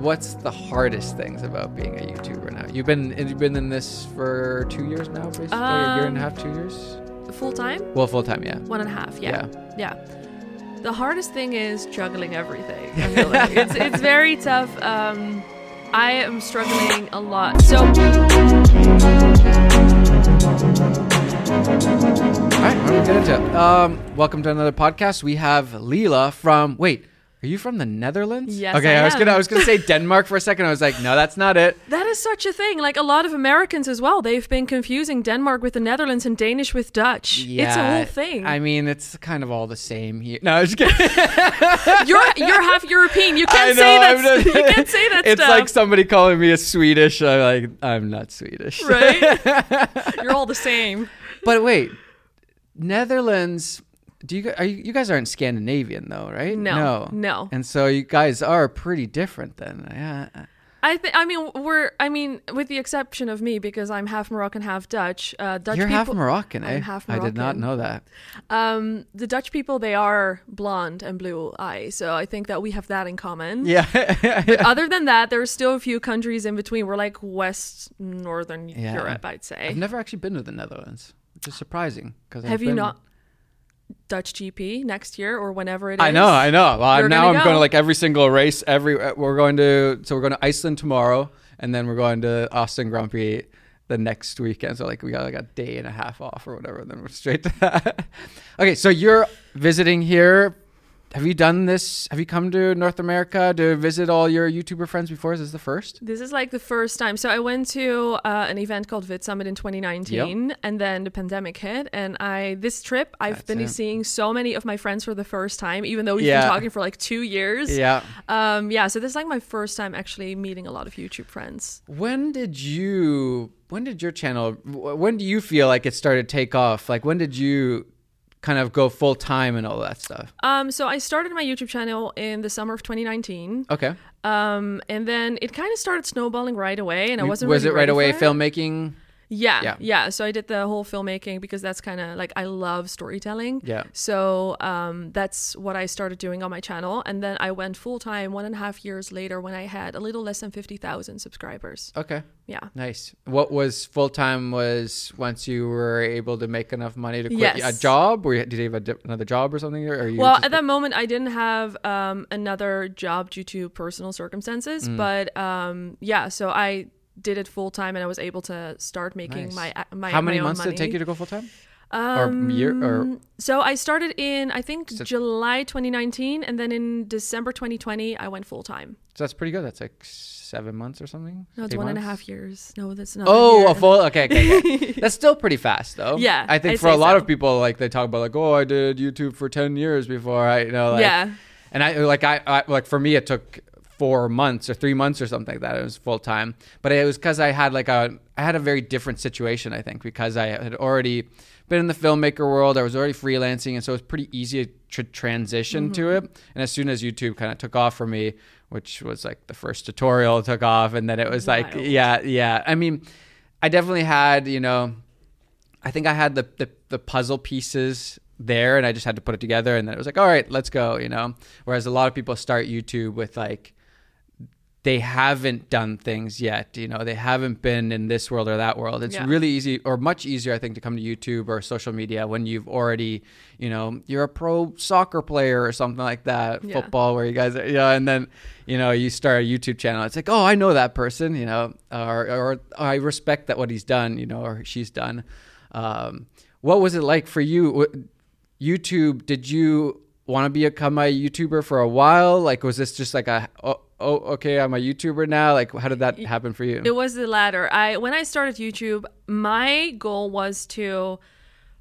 What's the hardest things about being a YouTuber now? You've been you've been in this for two years now, basically a year and a Um, half, two years. Full time? Well, full time, yeah. One and a half, yeah. Yeah. The hardest thing is juggling everything. I feel like. it's, it's very tough. Um, I am struggling a lot. So, All right, why don't we get into it? Um, welcome to another podcast. We have Lila from. Wait, are you from the Netherlands? Yes, Okay, I I, was gonna I was gonna say Denmark for a second. I was like, no, that's not it. that is such a thing. Like a lot of Americans as well, they've been confusing Denmark with the Netherlands and Danish with Dutch. Yeah, it's a whole thing. I mean, it's kind of all the same here. No, I was just kidding. you're you're half European. You can't know, say that. You can't say that It's stuff. like somebody calling me a Swedish. I'm like, I'm not Swedish. right? you're all the same. But wait, Netherlands. Do you are you, you guys aren't Scandinavian though, right? No, no. And so you guys are pretty different then. Yeah. I think. I mean, we're. I mean, with the exception of me, because I'm half Moroccan, half Dutch. Uh, Dutch You're people, half Moroccan, eh? I'm half Moroccan. I did not know that. Um, the Dutch people, they are blonde and blue eyes, so I think that we have that in common. Yeah. Other than that, there are still a few countries in between. We're like West Northern Yeah. Europe, I'd say. I've never actually been to the Netherlands, which is surprising because have you not Dutch GP next year or whenever it is? I know, I know. Well, You're now I'm going to like every single race. Every uh, we're going to so we're going to Iceland tomorrow, and then we're going to Austin Grand Prix the next weekend. So like we got like a day and a half off or whatever. Then we're straight to that. okay, so you're visiting here. Have you done this? Have you come to North America to visit all your YouTuber friends before? Is this the first? This is like the first time. So I went to uh, an event called VidSummit in 2019, and then the pandemic hit. And I this trip, I've That's been it. seeing so many of my friends for the first time, even though we've Yeah. been talking for like two years. Yeah. Um, yeah. So this is like my first time actually meeting a lot of YouTube friends. When did you? When did your channel? When do you feel like it started to take off? Like when did you kind of go full time and all that stuff? Um, so I started my YouTube channel in the summer of 2019. Okay. Um, and then it kind of started snowballing right away, and I wasn't. was really it right away filmmaking? it. Yeah, Yeah. yeah, So I did the whole filmmaking because that's kind of like I love storytelling. Yeah. So um, that's what I started doing on my channel, and then I went full time one and a half years later when I had a little less than fifty thousand subscribers. Okay. Yeah. Nice. What was full time was once you were able to make enough money to quit Yes. a job, or did you have a, another job or something? Or you Well, at that moment, I didn't have um, another job due to personal circumstances, Mm. but um, yeah, so I did it full time, and I was able to start making Nice. my my how many my months did it take money. you to go full time? Um, year- or- so I started in I think So- July 2019, and then in December 2020 I went full time. So that's pretty good. That's like seven months or something. No, it's one and a half years. No, that's not. Oh, year. a full. Okay, okay, okay. that's still pretty fast though. Yeah, I think I'd for a lot so. of people, like they talk about like, oh, I did YouTube for ten years before I, you know, like, yeah, And I like I, I like for me it took four months or three months or something like that. It was full time, but it was because I had like a I had a very different situation. I think because I had already been in the filmmaker world, I was already freelancing, and so it was pretty easy to transition to mm-hmm. it. And as soon as YouTube kind of took off for me, which was like the first tutorial took off, and then it was like yeah, yeah. I mean, I definitely had you know I think I had the, the the puzzle pieces there, and I just had to put it together, and then it was like, all right, let's go, you know. Whereas a lot of people start YouTube with like they haven't done things yet, you know, they haven't been in this world or that world. It's Yeah. really easy or much easier, I think, to come to YouTube or social media when you've already, you know, you're a pro soccer player or something like that, Yeah. football, where you guys, are, you know, and then you know you start a YouTube channel. It's like, oh, I know that person, you know, or or I respect that what he's done, you know, or she's done. Um, what was it like for you? YouTube, did you want to become a YouTuber for a while? Like, was this just like a, oh, okay, I'm a YouTuber now? Like, how did that happen for you? it was the latter. I when I started YouTube, my goal was to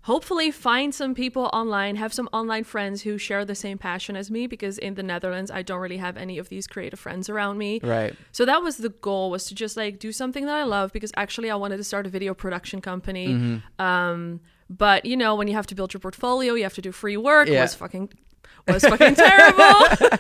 hopefully find some people online, have some online friends who share the same passion as me. Because in the Netherlands, I don't really have any of these creative friends around me. right. So that was the goal was to just like do something that I love because actually I wanted to start a video production company. Mm-hmm. Um, but you know when you have to build your portfolio, you have to do free work. Yeah. Was fucking was fucking terrible.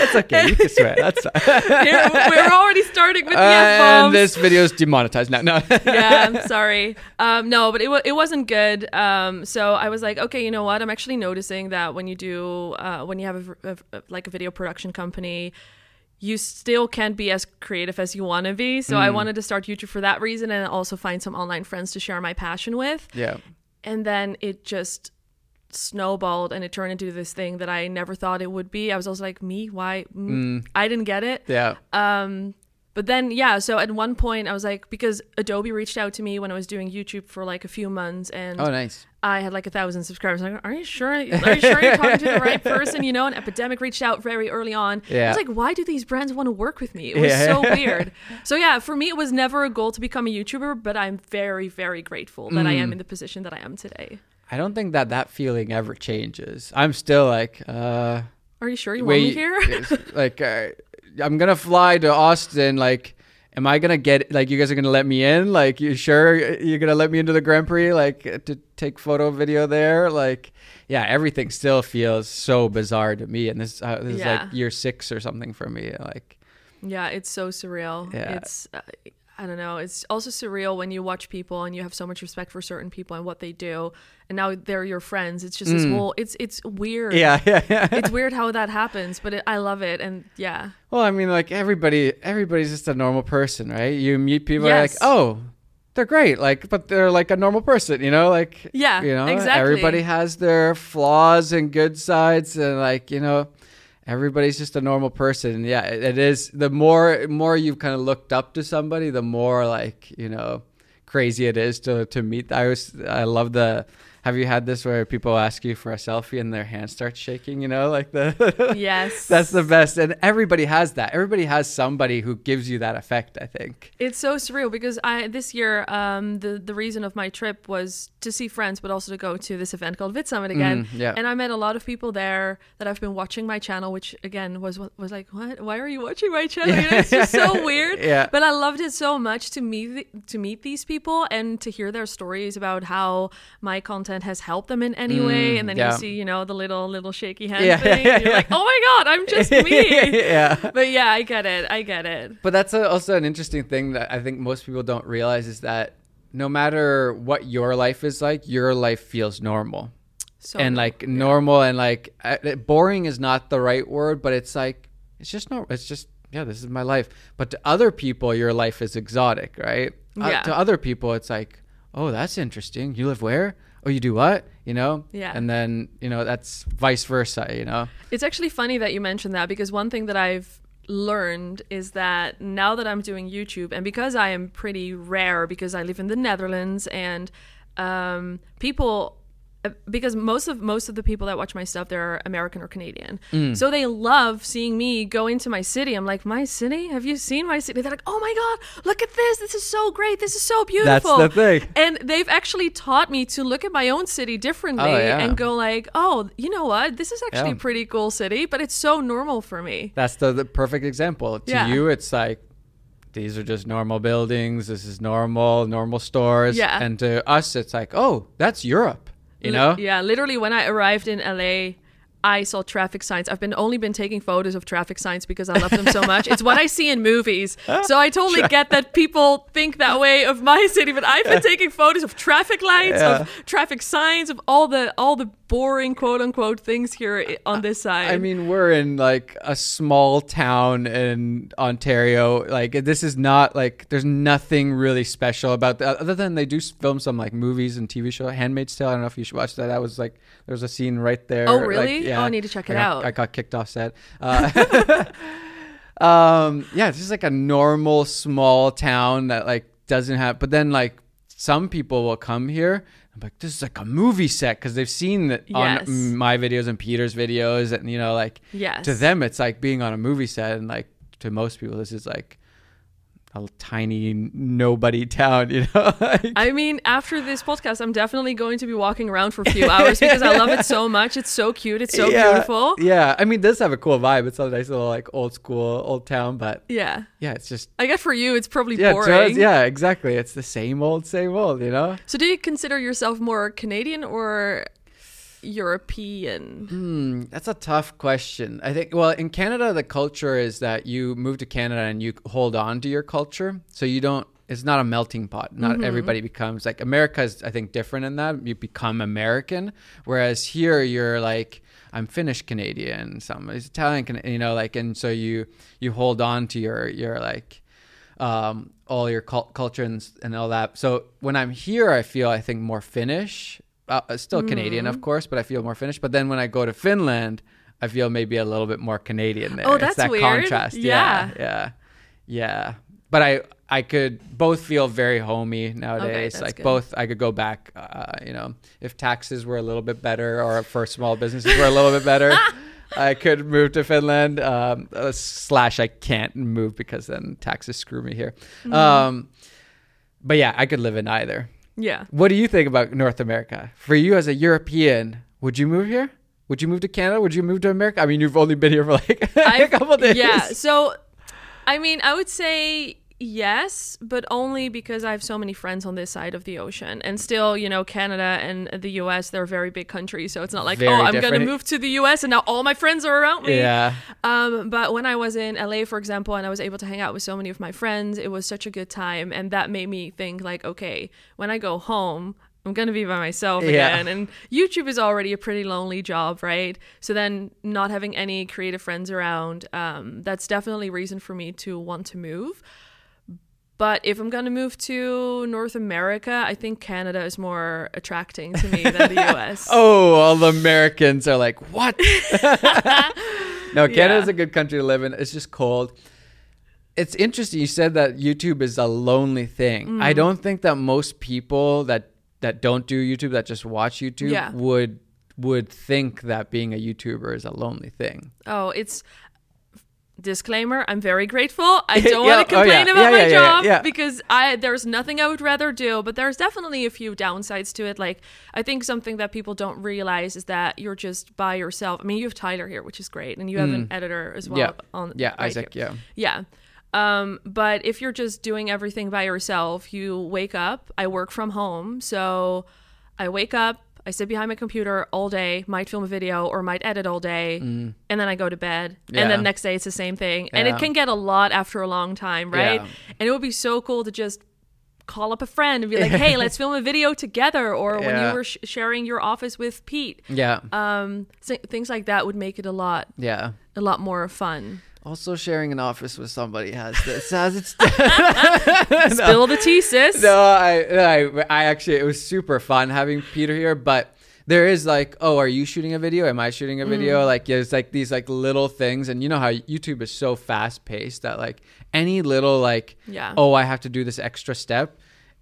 It's okay. You can swear. That's we're already starting with the and F-bombs. this video is demonetized now. No. yeah, I'm sorry. Um, no, but it, wa- it wasn't good. Um, so I was like, okay, you know what? I'm actually noticing that when you do, uh, when you have a, a- a- like a video production company, you still can't be as creative as you want to be. So Mm. I wanted to start YouTube for that reason and also find some online friends to share my passion with. Yeah. And then it just snowballed and it turned into this thing that I never thought it would be. I was also like, me? Why? Mm. I didn't get it. Yeah. Um, but then, yeah, so at one point I was like, because Adobe reached out to me when I was doing YouTube for like a few months and Oh, nice. I had like a thousand subscribers. I'm like, are you sure? Are you sure you're talking to the right person? You know, an Epidemic reached out very early on. I Yeah. was like, why do these brands want to work with me? It was Yeah. so weird. So yeah, for me, it was never a goal to become a YouTuber, but I'm very, very grateful that I Mm. am in the position that I am today. I don't think that that feeling ever changes. I'm still like, uh, Are you sure you want me here? like, uh, I'm gonna fly to Austin. Like, am I gonna get? Like, you guys are gonna let me in? Like, you sure you're gonna let me into the Grand Prix? Like, to take photo, video there? Like, yeah, everything still feels so bizarre to me. And this, uh, this is Yeah. like year six or something for me. Like, Yeah, it's so surreal. Yeah. It's uh, I don't know. It's also surreal when you watch people and you have so much respect for certain people and what they do, and now they're your friends. It's just this whole. It's it's weird. Mm. yeah, yeah, yeah. It's weird how that happens, but it, I love it, and yeah, Well, I mean, like everybody, everybody's just a normal person, right? You meet people are like, oh, they're great, like, but they're like a normal person, you know, like, Yeah, you know, exactly. everybody has their flaws and good sides, and like, you know, everybody's just a normal person. Yeah, it, it is. The more, more you've kind of looked up to somebody, the more like, you know, crazy it is to to meet. I was, I love the. Have you had this where people ask you for a selfie and their hand starts shaking? You know, like the yes, that's the best. And everybody has that. Everybody has somebody who gives you that effect, I think. It's so surreal because I this year um, the the reason of my trip was to see friends, but also to go to this event called VidSummit again. Mm, yeah. And I met a lot of people there that I've been watching my channel, which again was was like, what? Why are you watching my channel? You know, it's just so weird. Yeah. But I loved it so much to meet to meet these people and to hear their stories about how my content has helped them in any way. And then Mm, yeah. you see, you know, the little little shaky hand Yeah, thing. yeah, and you're yeah. like, oh my god, I'm just me. yeah. but yeah, I get it. I get it. But that's a, also an interesting thing that I think most people don't realize is that no matter what your life is like, your life feels normal. So and like normal and like uh, boring is not the right word, but it's like it's just normal. it's just yeah, this is my life. But to other people your life is exotic, right? Uh, Yeah. to other people it's like, "Oh, that's interesting. You live where? Oh, you do what?" You know? Yeah. And then, you know, that's vice versa, you know? It's actually funny that you mentioned that because one thing that I've learned is that now that I'm doing YouTube and because I am pretty rare because I live in the Netherlands and um, people because most of most of the people that watch my stuff they're American or Canadian. Mm. So they love seeing me go into my city. I'm like, "My city? Have you seen my city?" They're like, "Oh my god, look at this. This is so great. This is so beautiful." That's the thing. And they've actually taught me to look at my own city differently Oh, yeah. and go like, "Oh, you know what? This is actually Yeah. a pretty cool city, but it's so normal for me." That's the, the perfect example. To Yeah. you, it's like these are just normal buildings. This is normal, normal stores. Yeah. And to us, it's like, oh, that's Europe. You Li- know? Yeah, literally when I arrived in LA, I saw traffic signs. I've been only been taking photos of traffic signs because I love them so much. It's what I see in movies. So I totally get that people think that way of my city, but I've been taking photos of traffic lights, Yeah. of traffic signs, of all the all the boring quote unquote things here on this side. I mean, we're in like a small town in Ontario. Like, this is not like there's nothing really special about that, other than they do film some like movies and TV show. Handmaid's Tale. I don't know if you should watch that. That was like there's a scene right there. Oh, like, really? Oh, I need to check it I got- out. I got kicked off set. Uh, um, yeah, it's just like a normal small town that like doesn't have. But then like some people will come here. I'm like, this is like a movie set because they've seen it Yes. on my videos and Peter's videos, and you know, like yes. to them it's like being on a movie set, and like to most people this is like a tiny nobody town, you know. Like- I mean, after this podcast, I'm definitely going to be walking around for a few hours because I love it so much. It's so cute. It's so yeah, beautiful. Yeah, I mean, it does have a cool vibe. It's a nice little like old school, old town, but Yeah. yeah, it's just I guess for you, it's probably yeah, boring. yeah, exactly. It's the same old, same old, you know. So, do you consider yourself more Canadian or European? Hmm, that's a tough question. I think well, in Canada the culture is that you move to Canada and you hold on to your culture. So you don't it's not a melting pot. Not Mm-hmm. everybody becomes like America is I think different in that you become American, whereas here you're like I'm Finnish Canadian, somebody's Italian, you know, like and so you you hold on to your your like um, all your cul- culture and, and all that. So when I'm here, I feel I think more Finnish, uh, still Canadian Mm-hmm. of course, but I feel more Finnish. But then when I go to Finland, I feel maybe a little bit more Canadian there. Oh, It's that's that weird. contrast. Yeah. yeah, yeah, yeah. But I I could both feel very homey nowadays. that's like good. both, I could go back. Uh, you know, if taxes were a little bit better, or for small businesses were a little bit better. I could move to Finland. Um, uh, slash, I can't move because then taxes screw me here. Mm-hmm. Um, but yeah, I could live in either. Yeah. What do you think about North America? For you as a European, would you move here? Would you move to Canada? Would you move to America? I mean, you've only been here for like a couple days. Yeah. So, I mean, I would say yes, but only because I have so many friends on this side of the ocean. And still, you know, Canada and the US, they're very big countries. So it's not like, Very oh, I'm going to move to the US and now all my friends are around me. Yeah. Um, but when I was in LA, for example, and I was able to hang out with so many of my friends, it was such a good time. And that made me think, like, okay, when I go home, I'm going to be by myself again. Yeah. And YouTube is already a pretty lonely job, right? So then not having any creative friends around, um, that's definitely a reason for me to want to move. But if I'm going to move to North America, I think Canada is more attracting to me than the US. Oh, all the Americans are like, what? no, Canada's Yeah. a good country to live in. It's just cold. It's interesting. You said that YouTube is a lonely thing. Mm. I don't think that most people that that don't do YouTube, that just watch YouTube, Yeah. would would think that being a YouTuber is a lonely thing. Oh, it's disclaimer. I'm very grateful. I don't Yeah, want to oh, complain yeah, about yeah, my job because I there's nothing I would rather do. But there's definitely a few downsides to it. Like I think something that people don't realize is that you're just by yourself. I mean, you have Tyler here, which is great, and you have an editor as well. Mm. yeah, On yeah, right Isaac, here. yeah. Yeah. Um, but if you're just doing everything by yourself, you wake up. I work from home, so I wake up, I sit behind my computer all day, might film a video or might edit all day, and then I go to bed. Yeah. And then next day it's the same thing. And Yeah. it can get a lot after a long time, right? Yeah. And it would be so cool to just call up a friend and be like, "Hey, let's film a video together." Or when you were sh- sharing your office with Pete, Yeah, um, th- things like that would make it a lot, yeah. a lot more fun. Also, sharing an office with somebody has this has its Spill the tea, sis. No, I, I, I actually, it was super fun having Peter here, but there is like, oh, are you shooting a video? Am I shooting a Mm. video? Like, there's like these like little things, and you know how YouTube is so fast paced that like any little like, Yeah. oh, I have to do this extra step.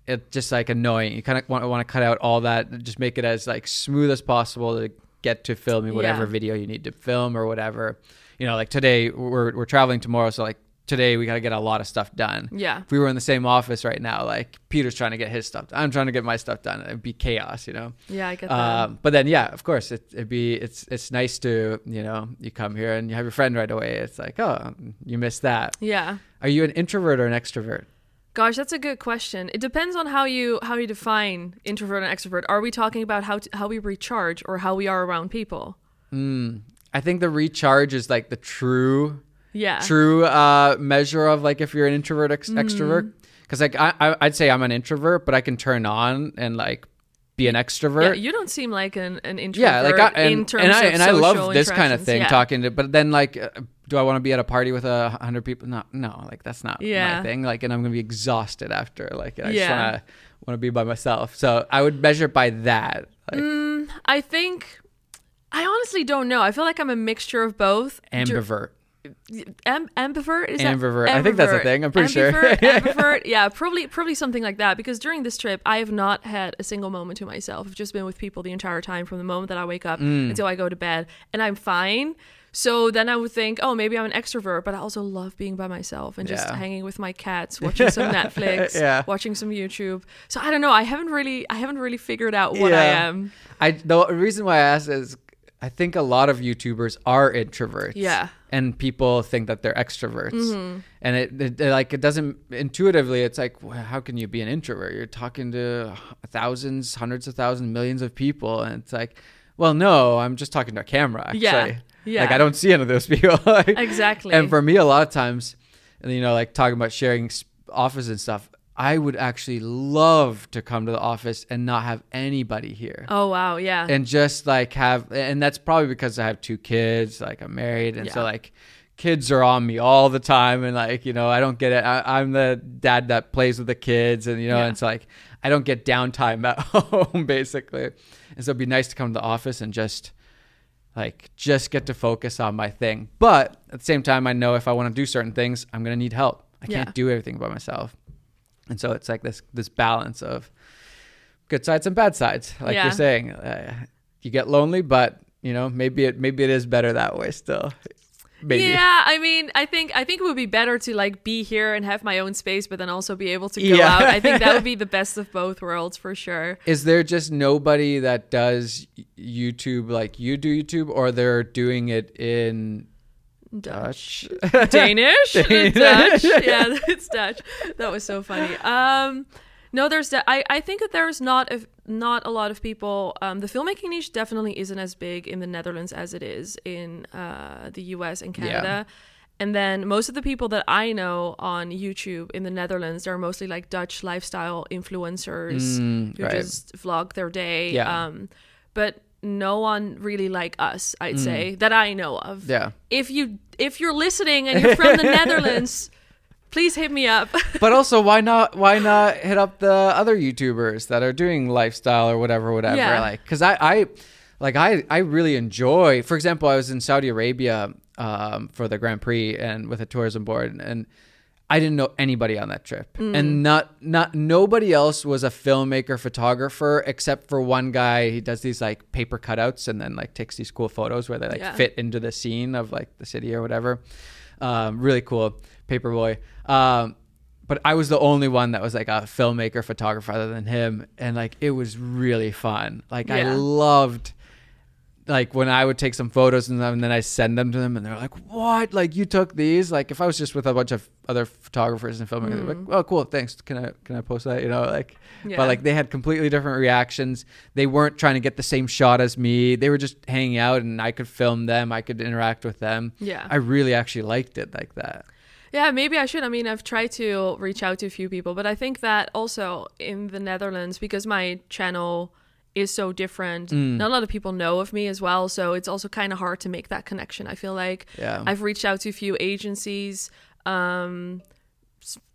It's just like annoying. You kind of want, want to cut out all that, and just make it as like smooth as possible to get to filming whatever Yeah. video you need to film or whatever. You know, like today we're we're traveling tomorrow, so like today we got to get a lot of stuff done Yeah. if we were in the same office right now, like Peter's trying to get his stuff done, I'm trying to get my stuff done. It'd be chaos, you know. Yeah, I get that. Um, but then, yeah, of course, it, it'd be it's it's nice to you know you come here and you have your friend right away. It's like, oh, you missed that. yeah. Are you an introvert or an extrovert? Gosh, that's a good question. It depends on how you how you define introvert and extrovert. Are we talking about how to, how we recharge or how we are around people? I think the recharge is like the true Yeah. true uh, measure of like if you're an introvert ex- Mm-hmm. extrovert. Because like I, I I'd say I'm an introvert, but I can turn on and like be an extrovert. Yeah, you don't seem like an, an introvert yeah like I, and, in terms and I and I love this kind of thing Yeah. talking to but then like uh, do I want to be at a party with a hundred people no no like that's not Yeah. my thing like and I'm gonna be exhausted after like I just Yeah. wanna want to be by myself so I would measure it by that like I think I honestly don't know. I feel like I'm a mixture of both. Ambivert Am- ambivert is Ambivert. that I think that's a thing. I'm pretty sure. Ambivert, ambivert. Yeah, probably probably something like that. Because during this trip, I have not had a single moment to myself. I've just been with people the entire time, from the moment that I wake up Mm. until I go to bed, and I'm fine. So then I would think, oh, maybe I'm an extrovert, but I also love being by myself and just Yeah. hanging with my cats, watching some Netflix, Yeah. watching some YouTube. So I don't know. I haven't really, I haven't really figured out what I am. I the reason why I asked is I think a lot of YouTubers are introverts. Yeah. And people think that they're extroverts. Mm-hmm. And it, it, it, like it doesn't intuitively it's like well, how can you be an introvert? You're talking to thousands, hundreds of thousands, millions of people and it's like well no, I'm just talking to a camera actually. Yeah. Yeah. Like I don't see any of those people. Like, Exactly. And for me a lot of times and you know like talking about sharing s- office and stuff I would actually love to come to the office and not have anybody here. Oh wow, yeah. And just like have and that's probably because I have two kids, like I'm married and so like kids are on me all the time and like, you know, I don't get it. I, I'm the dad that plays with the kids and you know, Yeah. and it's like I don't get downtime at home basically. And so it'd be nice to come to the office and just like just get to focus on my thing. But at the same time I know if I want to do certain things, I'm going to need help. I can't Yeah. do everything by myself. And so it's like this this balance of good sides and bad sides, like Yeah. you're saying. Uh, you get lonely, but you know maybe it maybe it is better that way still. Maybe. Yeah, I mean, I think I think it would be better to like be here and have my own space, but then also be able to go Yeah. out. I think that would be the best of both worlds for sure. Is there just nobody that does YouTube like you do YouTube, or they're doing it in Dutch, Dutch? Danish, Danish. Dutch. Yeah, it's Dutch. That was so funny. Um, no, there's that. I I think that there's not a not a lot of people. Um, the filmmaking niche definitely isn't as big in the Netherlands as it is in uh, the U.S. and Canada. Yeah. And then most of the people that I know on YouTube in the Netherlands, they're mostly like Dutch lifestyle influencers Mm, who right. just vlog their day. Yeah. Um, but no one really like us, I'd say, that I know of Mm. Yeah. if you if you're listening and you're from the Netherlands, please hit me up. but also why not why not hit up the other youtubers that are doing lifestyle or whatever whatever Yeah. like because I, I like i i really enjoy for example i was in saudi arabia um, for the grand prix and with a tourism board and i didn't know anybody on that trip. And not not nobody else was a filmmaker photographer except for one guy. He does these like paper cutouts and then like takes these cool photos where they like Yeah. fit into the scene of like the city or whatever. Um, really cool paperboyo um, but I was the only one that was like a filmmaker photographer other than him. And like it was really fun. Like I loved like when I would take some photos and, then- I send them to them and they're like what? Like you took these? Like if I was just with a bunch of other photographers and filmmakers they're like mm. oh cool thanks. Can I can I post that? You know like Yeah. but like they had completely different reactions. They weren't trying to get the same shot as me. They were just hanging out and I could film them. I could interact with them. Yeah. I really actually liked it like that. Yeah, maybe I should. I mean, I've tried to reach out to a few people, but I think that also in the Netherlands, because my channel is so different, Mm. not a lot of people know of me as well. So it's also kind of hard to make that connection. I feel like Yeah. I've reached out to a few agencies. Um,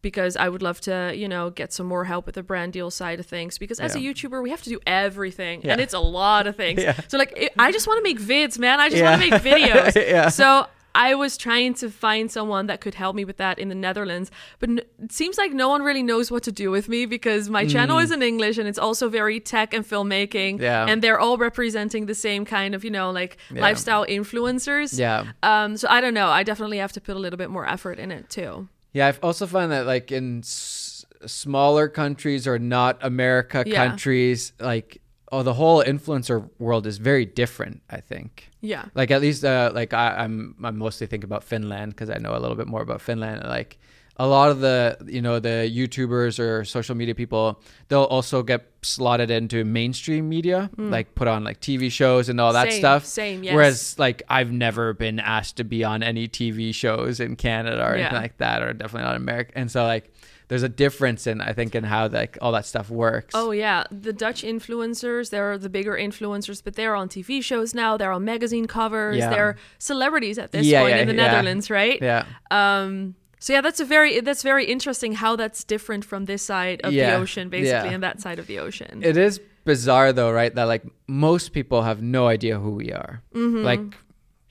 because I would love to, you know, get some more help with the brand deal side of things. Because as Yeah. a YouTuber, we have to do everything, Yeah. and it's a lot of things. So like, it, I just want to make vids, man. I just want to make videos. So I was trying to find someone that could help me with that in the Netherlands, but it seems like no one really knows what to do with me because my channel is in English and it's also very tech and filmmaking. Mm. Yeah. And they're all representing the same kind of, you know, like Yeah. lifestyle influencers. yeah Um, so I don't know. I definitely have to put a little bit more effort in it too. Yeah, I've also found that like in s- smaller countries or not America Yeah. countries, like oh, the whole influencer world is very different. I think. Yeah. Like at least, uh, like I, I'm, I mostly think about Finland because I know a little bit more about Finland. Like a lot of the, you know, the YouTubers or social media people, they'll also get slotted into mainstream media, like put on like TV shows and all that. Same, stuff. same, yes. Whereas like I've never been asked to be on any TV shows in Canada or anything like that, or definitely not in America. And so like, there's a difference in I think in how like all that stuff works. Oh yeah, the Dutch influencers, they're the bigger influencers, but they're on TV shows now. They're on magazine covers. Yeah. They're celebrities at this Yeah, point yeah, in the. Netherlands, right? yeah. Um, so yeah, that's a very that's very interesting how that's different from this side of the ocean, basically, and that side of the ocean. It is bizarre though, right? That like most people have no idea who we are. Mm-hmm. Like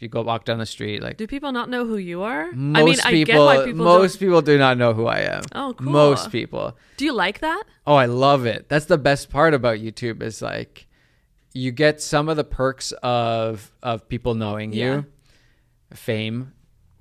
you go walk down the street, like Do people not know who you are? most I mean, I get why people most don't. people do not know who I am. Oh, cool. Most people. Do you like that? Oh, I love it. That's the best part about YouTube is like you get some of the perks of of people knowing Yeah. you, fame,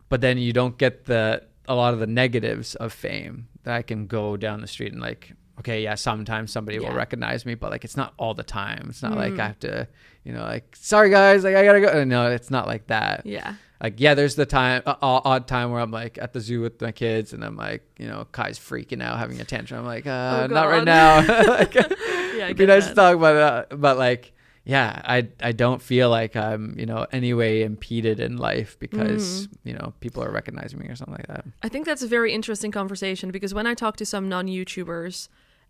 but then you don't get the a lot of the negatives of fame. That I can go down the street and like, okay, yeah, sometimes somebody will Yeah. Mm. recognize me, but like it's not all the time. It's not like I have to, you know, like sorry guys, like I gotta go. No, it's not like that Yeah. like yeah there's the time uh, odd time where i'm like at the zoo with my kids and i'm like you know kai's freaking out having a tantrum i'm like uh Oh, not right now like, Yeah. I it'd be nice that. to talk about it but like yeah, I I don't feel like I'm you know any way impeded in life because Mm. you know people are recognizing me or something like that. I think that's a very interesting conversation because when I talk to some non-YouTubers,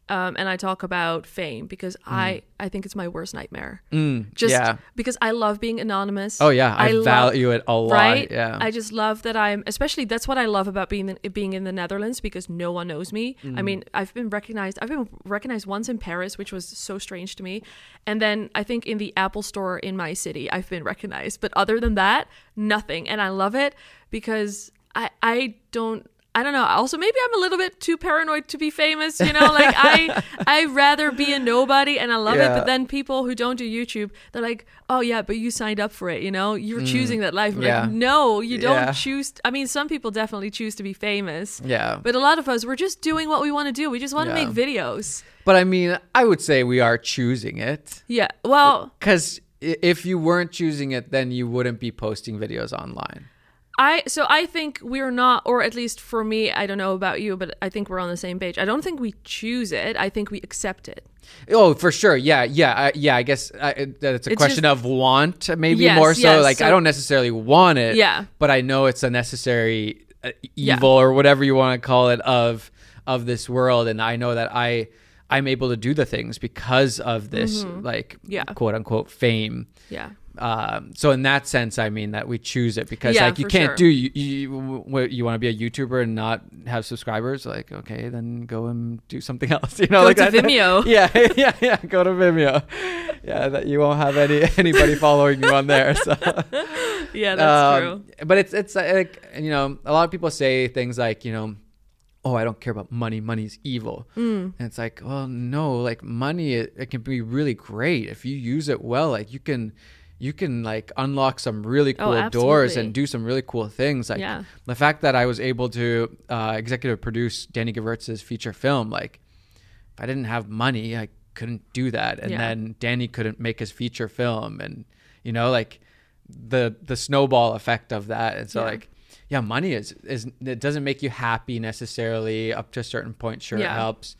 um, and I talk about fame because I I think it's my worst nightmare. Mm, Just yeah. because I love being anonymous. Oh yeah, I, love- value it a lot. right? Yeah. I just love that I'm, especially that's what I love about being in, being in the Netherlands because no one knows me. Mm. I mean, I've been recognized. I've been recognized once in Paris, which was so strange to me, and then I think in the Apple Store in my city, I've been recognized. But other than that, nothing, and I love it because I I don't. I don't know. Also, maybe I'm a little bit too paranoid to be famous. You know, like I, I rather be a nobody, and I love it. But then people who don't do YouTube, they're like, "Oh yeah, but you signed up for it. You know, you're choosing that life." Mm. Yeah. Like, no, you don't Yeah. choose. I mean, some people definitely choose to be famous, yeah. but a lot of us, we're just doing what we want to do. We just want to Yeah. make videos. But I mean, I would say we are choosing it Yeah. Well, because if you weren't choosing it, then you wouldn't be posting videos online. I so I think we're not, or at least for me, I don't know about you, but I think we're on the same page. I don't think we choose it. I think we accept it. Oh, for sure. Yeah, yeah, I, yeah. I guess I, it's a It's question just- of want, maybe Yes, more so. yes, like I don't necessarily want it. Yeah. but I know it's a necessary uh, Yeah. evil or whatever you want to call it of of this world, and I know that I I'm able to do the things because of this, like Mm-hmm. Yeah. quote unquote fame. Yeah. Um, so in that sense, I mean that we choose it because Yeah, like you can't sure. do you you, you want to be a YouTuber and not have subscribers. Like okay, then go and do something else. You know, Go like to that- Vimeo. Yeah, yeah, yeah. Go to Vimeo. Yeah, that you won't have any anybody following you on there. So Yeah, that's true. um, But it's it's uh, like you know a lot of people say things like you know. Oh, I don't care about money. Money's evil. Mm. And it's like, well, no, like money, it, it can be really great if you use it well. Like you can, you can like unlock some really Oh, cool doors and do some really cool things. Like Yeah. the fact that I was able to uh, executive produce Danny Gevirtz's feature film, like if I didn't have money, I couldn't do that. And Yeah. then Danny couldn't make his feature film, and you know, like the the snowball effect of that. And so Yeah. like. Yeah, money is is it doesn't make you happy necessarily up to a certain point. Sure, it helps.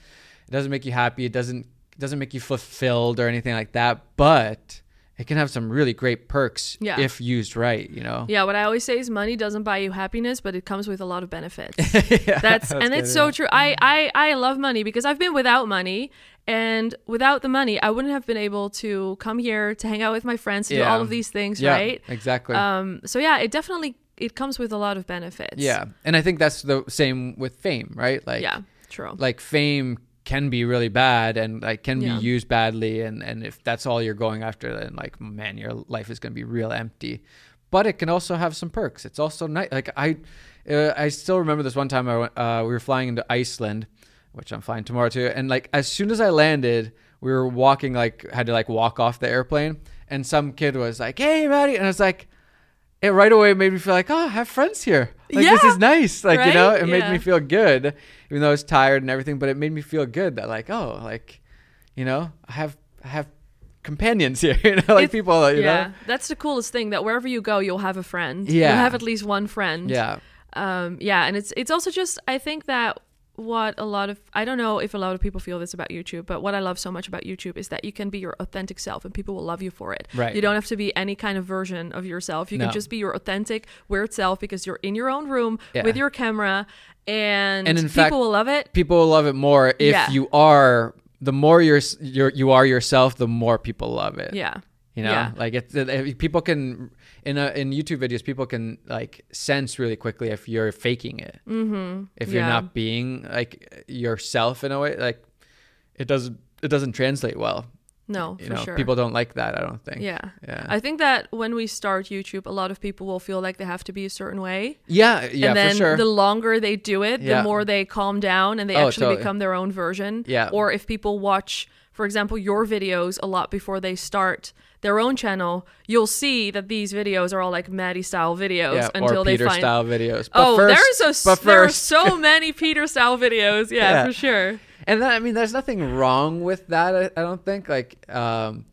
It doesn't make you happy. It doesn't it doesn't make you fulfilled or anything like that. But it can have some really great perks Yeah. if used right. You know. Yeah, what I always say is money doesn't buy you happiness, but it comes with a lot of benefits. Yeah, That's, and it's yeah. so true. I, I I love money because I've been without money, and without the money, I wouldn't have been able to come here to hang out with my friends, to do all of these things, Yeah, right? Exactly. Um. So yeah, it definitely it comes with a lot of benefits. yeah, and I think that's the same with fame, right? Like, yeah. True. like fame can be really bad and like can Yeah. be used badly, and and if that's all you're going after, then like man, your life is gonna be real empty. But it can also have some perks. It's also nice. Like I, uh, I still remember this one time I went. Uh, we were flying into Iceland, which I'm flying tomorrow too. And like as soon as I landed, we were walking like had to like walk off the airplane, and some kid was like, "Hey, Matti," and I was like. It right away made me feel like, oh, I have friends here. Like this is nice. Like you know, right? it made me feel good, even though I was tired and everything. But it made me feel good that like, oh, like, you know, I have I have companions here. You know, like people. You yeah, know, that's the coolest thing. That wherever you go, you'll have a friend. Yeah. you'll have at least one friend. yeah, um yeah and it's it's also just i think that what a lot of i don't know if a lot of people feel this about youtube but what i love so much about youtube is that you can be your authentic self and people will love you for it Right. you don't have to be any kind of version of yourself you No. can just be your authentic weird self because you're in your own room Yeah. with your camera and, And in people fact, will love it people will love it more if Yeah. you are. The more you're, you're you are yourself, the more people love it. yeah You know, Yeah. like it's it, people can in a, in YouTube videos, people can like sense really quickly if you're faking it. Mm-hmm. If you're not being like yourself in a way, like it doesn't it doesn't translate well. no You for know, sure people don't like that. I don't think. yeah Yeah. i think that when we start youtube a lot of people will feel like they have to be a certain way yeah. Yeah. and then sure. the longer they do it, Yeah. the more they calm down and they Oh, actually totally. become their own version. Yeah. Or if people watch, for example, your videos a lot before they start their own channel, you'll see that these videos are all like Matti style videos yeah, until or they Peter find. style videos. But Oh, first, there's a there are so many Peter style videos. Yeah, Yeah. for sure. and then, I mean, there's nothing wrong with that. I, I don't think like, um,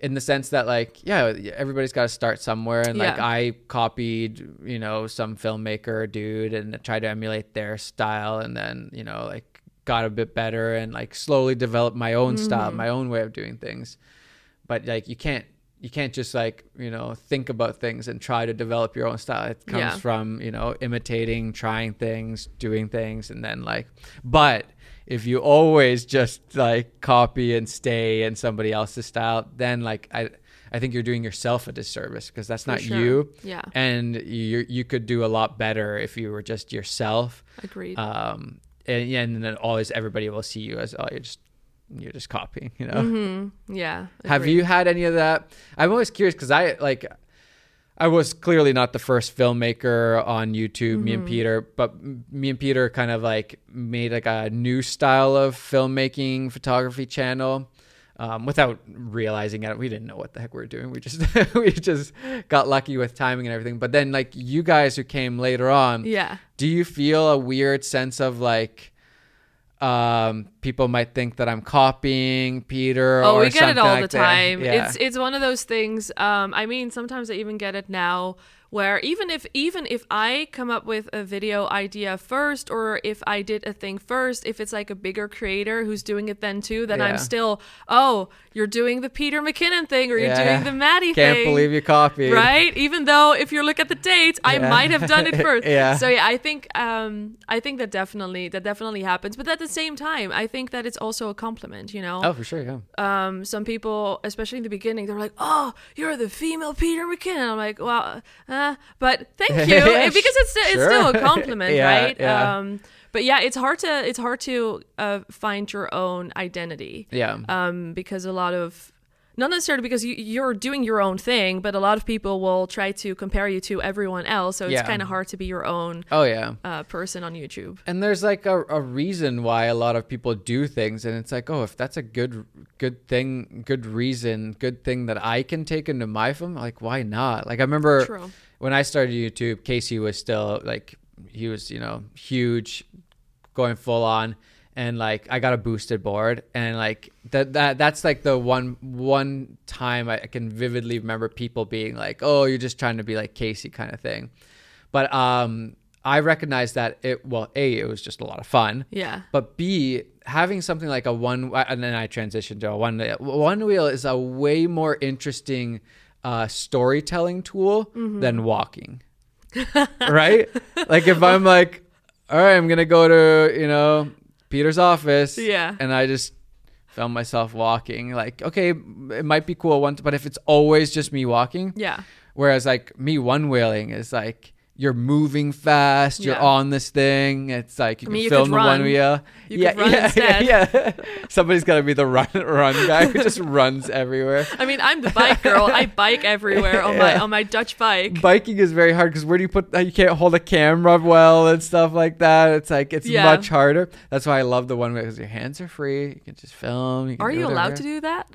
in the sense that like, yeah, everybody's got to start somewhere, and like Yeah. I copied, you know, some filmmaker dude and tried to emulate their style, and then you know, like got a bit better and like slowly developed my own style, Mm-hmm. my own way of doing things. but like you can't you can't just like you know think about things and try to develop your own style it comes Yeah. from you know imitating trying things doing things and then like but if you always just like copy and stay in somebody else's style then like i i think you're doing yourself a disservice because that's For not sure. you Yeah. and you you could do a lot better if you were just yourself Agreed. um and, and then always everybody will see you as oh you're just you're just copying you know mm-hmm. Yeah. have you had any of that? I'm always curious because I like, I was clearly not the first filmmaker on YouTube. Me Mm-hmm. and Peter, but m- me and Peter kind of like made like a new style of filmmaking photography channel. Um, without realizing it, we didn't know what the heck we were doing. We just we just got lucky with timing and everything. But then, like you guys who came later on, Yeah. do you feel a weird sense of like um people might think that i'm copying peter Oh, or we get it all like the time. yeah. It's it's one of those things. Um, I mean, sometimes I even get it now, where even if even if I come up with a video idea first, or if I did a thing first, if it's like a bigger creator who's doing it then too, then Yeah. I'm still, oh, you're doing the Peter McKinnon thing, or you're Yeah. doing the Matti thing. can't believe you copied right even though if you look at the dates i might have done it first Yeah. so yeah i think um i think that definitely that definitely happens but at the same time i think that it's also a compliment you know oh for sure yeah um some people especially in the beginning they're like oh you're the female peter mckinnon i'm like well uh, but thank you because it's it's still a compliment Yeah, right yeah. um but yeah it's hard to it's hard to uh, find your own identity yeah um, because a lot of not necessarily because you, you're doing your own thing, but a lot of people will try to compare you to everyone else. So it's Yeah. kind of hard to be your own oh yeah uh, person on YouTube. and there's like a, a reason why a lot of people do things and it's like oh if that's a good good thing good reason good thing that i can take into my film like why not like i remember True. When I started YouTube, Casey was still like he was, you know, huge, going full on, and like I got a boosted board, and like that that that's like the one one time I can vividly remember people being like, "Oh, you're just trying to be like Casey," kind of thing. But um, I recognized that it well, a it was just a lot of fun, Yeah. but B, having something like a one, and then I transitioned to a one wheel. One wheel is a way more interesting uh, storytelling tool Mm-hmm. than walking, right? like if I'm like, all right, I'm gonna go to you know Peter's office, Yeah. and I just found myself walking. Like, okay, it might be cool once, but if it's always just me walking, Yeah. Whereas like me one wheeling is like you're moving fast, you're on this thing. It's like you I can you film the one run. wheel. Uh, you yeah, run yeah, instead. yeah, yeah. Somebody's gotta be the run run guy who just runs everywhere. I mean, I'm the bike girl. I bike everywhere on my on my Dutch bike. Biking is very hard because where do you put? Uh, you can't hold a camera well and stuff like that. It's like it's Yeah. much harder. That's why I love the one wheel because your hands are free. You can just film. You can Are you allowed to do that?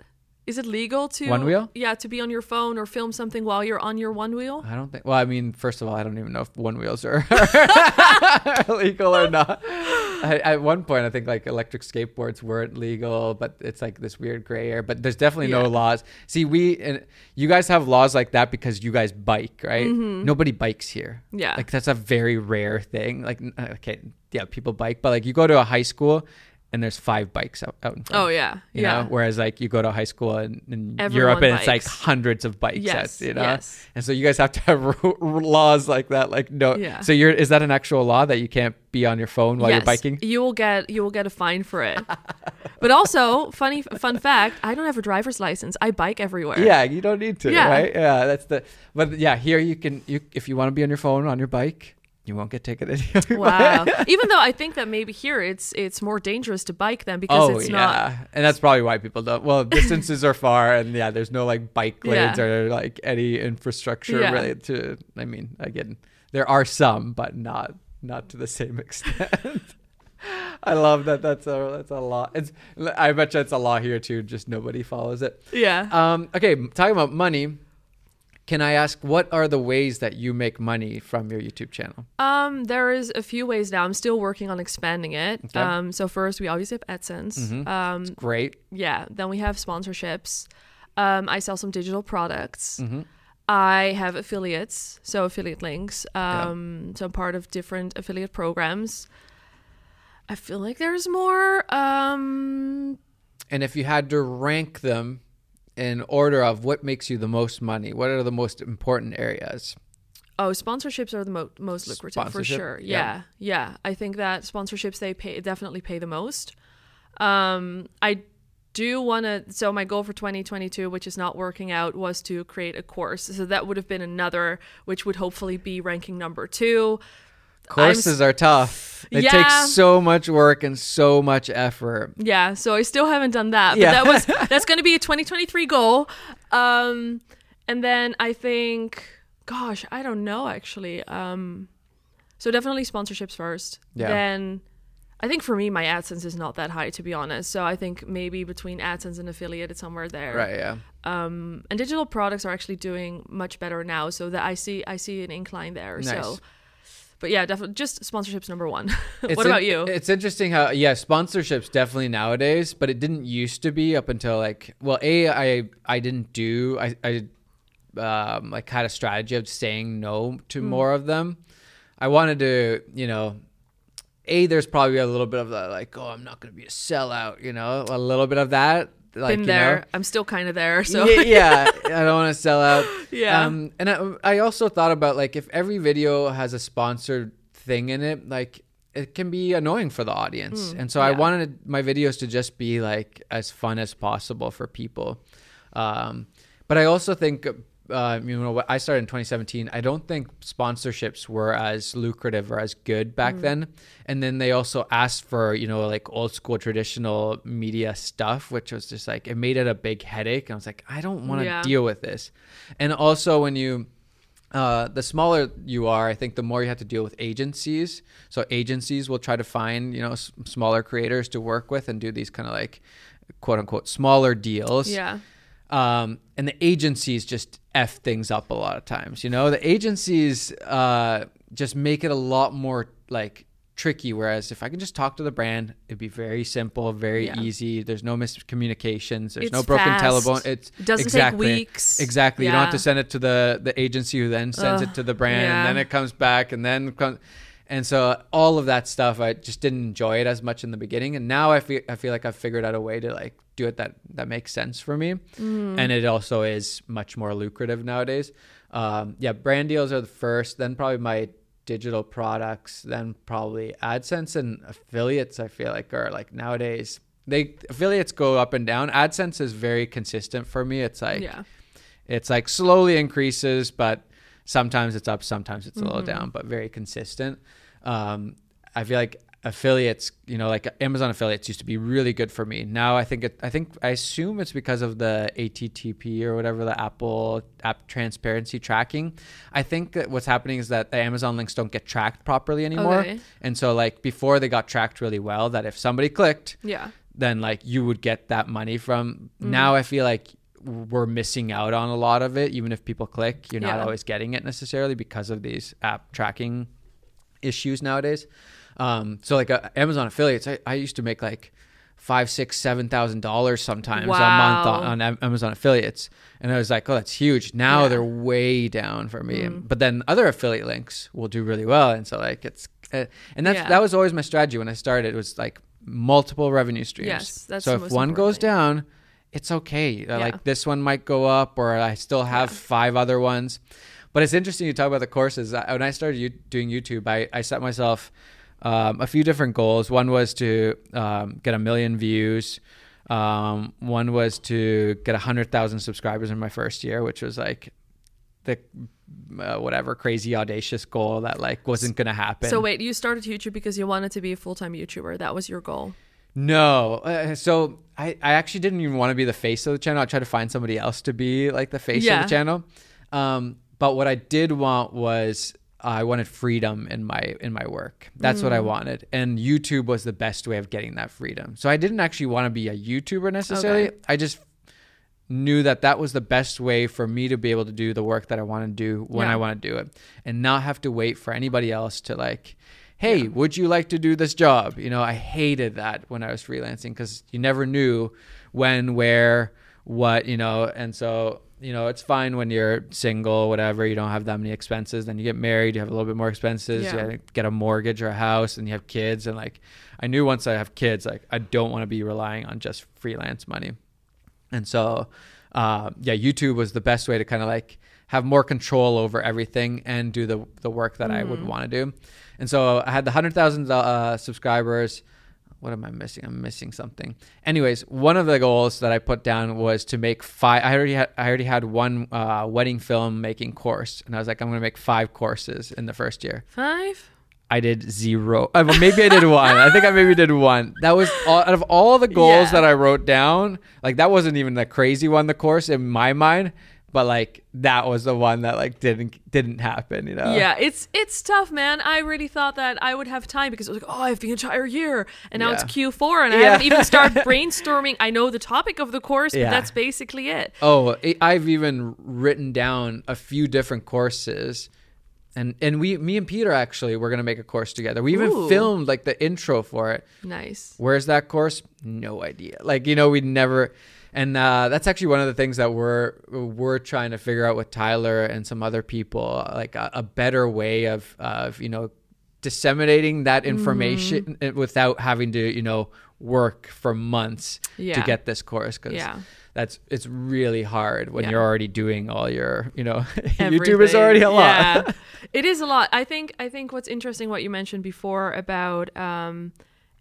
Is it legal to One wheel? Yeah, to be on your phone or film something while you're on your one wheel. I don't think. Well, I mean, first of all, I don't even know if one wheels are legal or not. I, at one point, I think like electric skateboards weren't legal, but it's like this weird gray area. But there's definitely no laws. See, we and you guys have laws like that because you guys bike, right? Nobody bikes here. Mm-hmm. Yeah. like that's a very rare thing. Like, okay, yeah, people bike, but like you go to a high school and there's five bikes out, out in front. Oh yeah, You yeah. know, whereas like you go to high school in, in Europe and it's like hundreds of bikes. Yes, sets, you know. yes. And so you guys have to have laws like that. Like no, Yeah. so you're is that an actual law that you can't be on your phone while you're Yes, biking? You will get you will get a fine for it. but also, funny fun fact, I don't have a driver's license. I bike everywhere. Yeah, you don't need to, Yeah. right? Yeah, that's the. But yeah, here you can you if you want to be on your phone on your bike, you won't get ticketed. Wow. Even though I think that maybe here it's it's more dangerous to bike then because it's not. oh it's yeah, not and that's probably why people don't. Well, distances are far, and yeah, there's no like bike lanes Yeah. or like any infrastructure Yeah. related to. I mean, again, there are some, but not not to the same extent. I love that. That's a that's a law. It's I bet you it's a law here too. Just nobody follows it. Yeah. Um, okay, talking about money. Can I ask what are the ways that you make money from your YouTube channel? Um, there is a few ways now. I'm still working on expanding it. Okay. Um, so first we obviously have AdSense. Mhm. Um, Great. yeah. Then we have sponsorships. Um, I sell some digital products. Mhm. I have affiliates, so affiliate links. Um, so I'm part of different affiliate programs. I feel like there's more. Um, And if you had to rank them, in order of what makes you the most money, what are the most important areas? Oh, sponsorships are the mo- most lucrative for sure. Yeah. Yeah. yeah, I think that sponsorships they pay definitely pay the most. Um, I do want to. So my goal for 2022, which is not working out, was to create a course. So that would have been another, which would hopefully be ranking number two. Courses are tough. It Yeah. takes so much work and so much effort. Yeah, so I still haven't done that. But Yeah. that was that's going to be a 2023 goal. Um and then I think gosh, I don't know actually. Um so definitely sponsorships first. Yeah. Then I think for me my AdSense is not that high to be honest. So I think maybe between AdSense and affiliate it's somewhere there. Right, yeah. Um and digital products are actually doing much better now so that I see I see an incline there. So Nice. But yeah, definitely just sponsorships number 1. It's what in- about you? It's interesting how yeah, sponsorships definitely nowadays, but it didn't used to be up until like well, a I I didn't do I I um like had a strategy of saying no to Hmm. more of them. I wanted to you know. A, there's probably a little bit of that, like, oh, I'm not going to be a sellout, you know, a little bit of that. Like, Been you there. know, I'm still kind of there. So yeah, yeah, I don't want to sell out. Yeah. Um, and I, I also thought about like if every video has a sponsored thing in it, like it can be annoying for the audience. and so I Hmm. wanted my videos to just be like as fun as possible for people. Um, but I also think, uh, you know, what I started in 2017. I don't think sponsorships were as lucrative or as good back Hmm. then. And then they also asked for, you know, like old school traditional media stuff, which was just like it made it a big headache. And I was like, I don't want to Yeah. deal with this. And also when you uh, the smaller you are, I think the more you have to deal with agencies. So agencies will try to find you know s- smaller creators to work with and do these kind of like quote unquote smaller deals. yeah. Um, and the agencies just f things up a lot of times. You know, the agencies uh, just make it a lot more like tricky. Whereas if I can just talk to the brand, it'd be very simple, very Yeah. easy. There's no miscommunications. There's no broken fast. telephone. It's It doesn't take exactly, weeks. Exactly. You don't have to send it to the the agency who then sends it to the brand, yeah. and then it comes back, and then comes. And so all of that stuff, I just didn't enjoy it as much in the beginning, and now I feel I feel like I've figured out a way to like do it that that makes sense for me, Mm. and it also is much more lucrative nowadays. Um, yeah, brand deals are the first, then probably my digital products, then probably AdSense and affiliates. I feel like are like nowadays they affiliates go up and down. AdSense is very consistent for me. It's like yeah. it's like slowly increases, but sometimes it's up, sometimes it's a little Mm-hmm. down, but very consistent. Um, I feel like affiliates, you know, like Amazon affiliates used to be really good for me. Now I think it, I think I assume it's because of the ATTP or whatever the Apple app transparency tracking. I think that what's happening is that the Amazon links don't get tracked properly anymore, Okay. and so like before they got tracked really well, that if somebody clicked, Yeah. then like you would get that money from. Mm. Now I feel like we're missing out on a lot of it. Even if people click, you're not Yeah. always getting it necessarily because of these app tracking issues nowadays. Um, so like uh, Amazon affiliates, I, I used to make like five, six, seven thousand dollars sometimes a month on, on Amazon affiliates, and I was like, oh, that's huge. Now Yeah. they're way down for me. Mm. But then other affiliate links will do really well, and so like it's uh, and that's Yeah. that was always my strategy when I started. It was like multiple revenue streams. Yes, that's so if one goes thing. down, it's okay. Uh, Yeah. Like this one might go up, or I still have five other ones. But it's interesting you talk about the courses. When I started doing YouTube, I, I set myself um, a few different goals. One was to um, get a million views. Um, one was to get a hundred thousand subscribers in my first year, which was like the uh, whatever crazy audacious goal that like wasn't gonna happen. So wait, you started YouTube because you wanted to be a full time YouTuber. That was your goal. No. Uh, so I, I actually didn't even want to be the face of the channel. I tried to find somebody else to be like the face Yeah. of the channel. Um, but what I did want was I wanted freedom in my in my work. That's what I hmm. wanted. And YouTube was the best way of getting that freedom. So I didn't actually want to be a YouTuber necessarily. Okay. I just knew that that was the best way for me to be able to do the work that I want to do when Yeah. I want to do it and not have to wait for anybody else to like hey would you like to do this job you know I hated that when I was freelancing cuz you never knew when where what you know and so you know it's fine when you're single whatever you don't have that many expenses then you get married you have a little bit more expenses Yeah. you get a mortgage or a house and you have kids and like I knew once I have kids like I don't want to be relying on just freelance money and so uh, yeah, YouTube was the best way to kind of like have more control over everything and do the the work that I would want to do. And so I had the hundred thousand uh, subscribers. What am I missing? I'm missing something. Anyways, one of the goals that I put down was to make five. I already had I already had one uh, wedding film making course, and I was like, I'm to make five courses in the first year. Five. I did zero. Uh, well, maybe I did one. I think I maybe did one. That was all, out of all the goals Yeah. that I wrote down. Like that wasn't even the crazy one, the course in my mind. But like that was the one that like didn't didn't happen. You know? yeah, it's it's tough, man. I really thought that I would have time because it was like, oh, I have the entire year, and now it's Q4, and I haven't even started brainstorming. I know the topic of the course, Yeah. but that's basically it. Oh, I've even written down a few different courses. And and we me and Peter actually we're gonna make a course together. We even Ooh. filmed like the intro for it. Nice. Where's that course? No idea. Like you know, we'd never. And uh, that's actually one of the things that we're we're trying to figure out with Tyler and some other people, like a, a better way of of you know disseminating that information Mm-hmm. without having to you know work for months to get this course because Yeah. that's it's really hard when Yeah. you're already doing all your you know YouTube is already a lot. It is a lot. I think I think what's interesting what you mentioned before about um,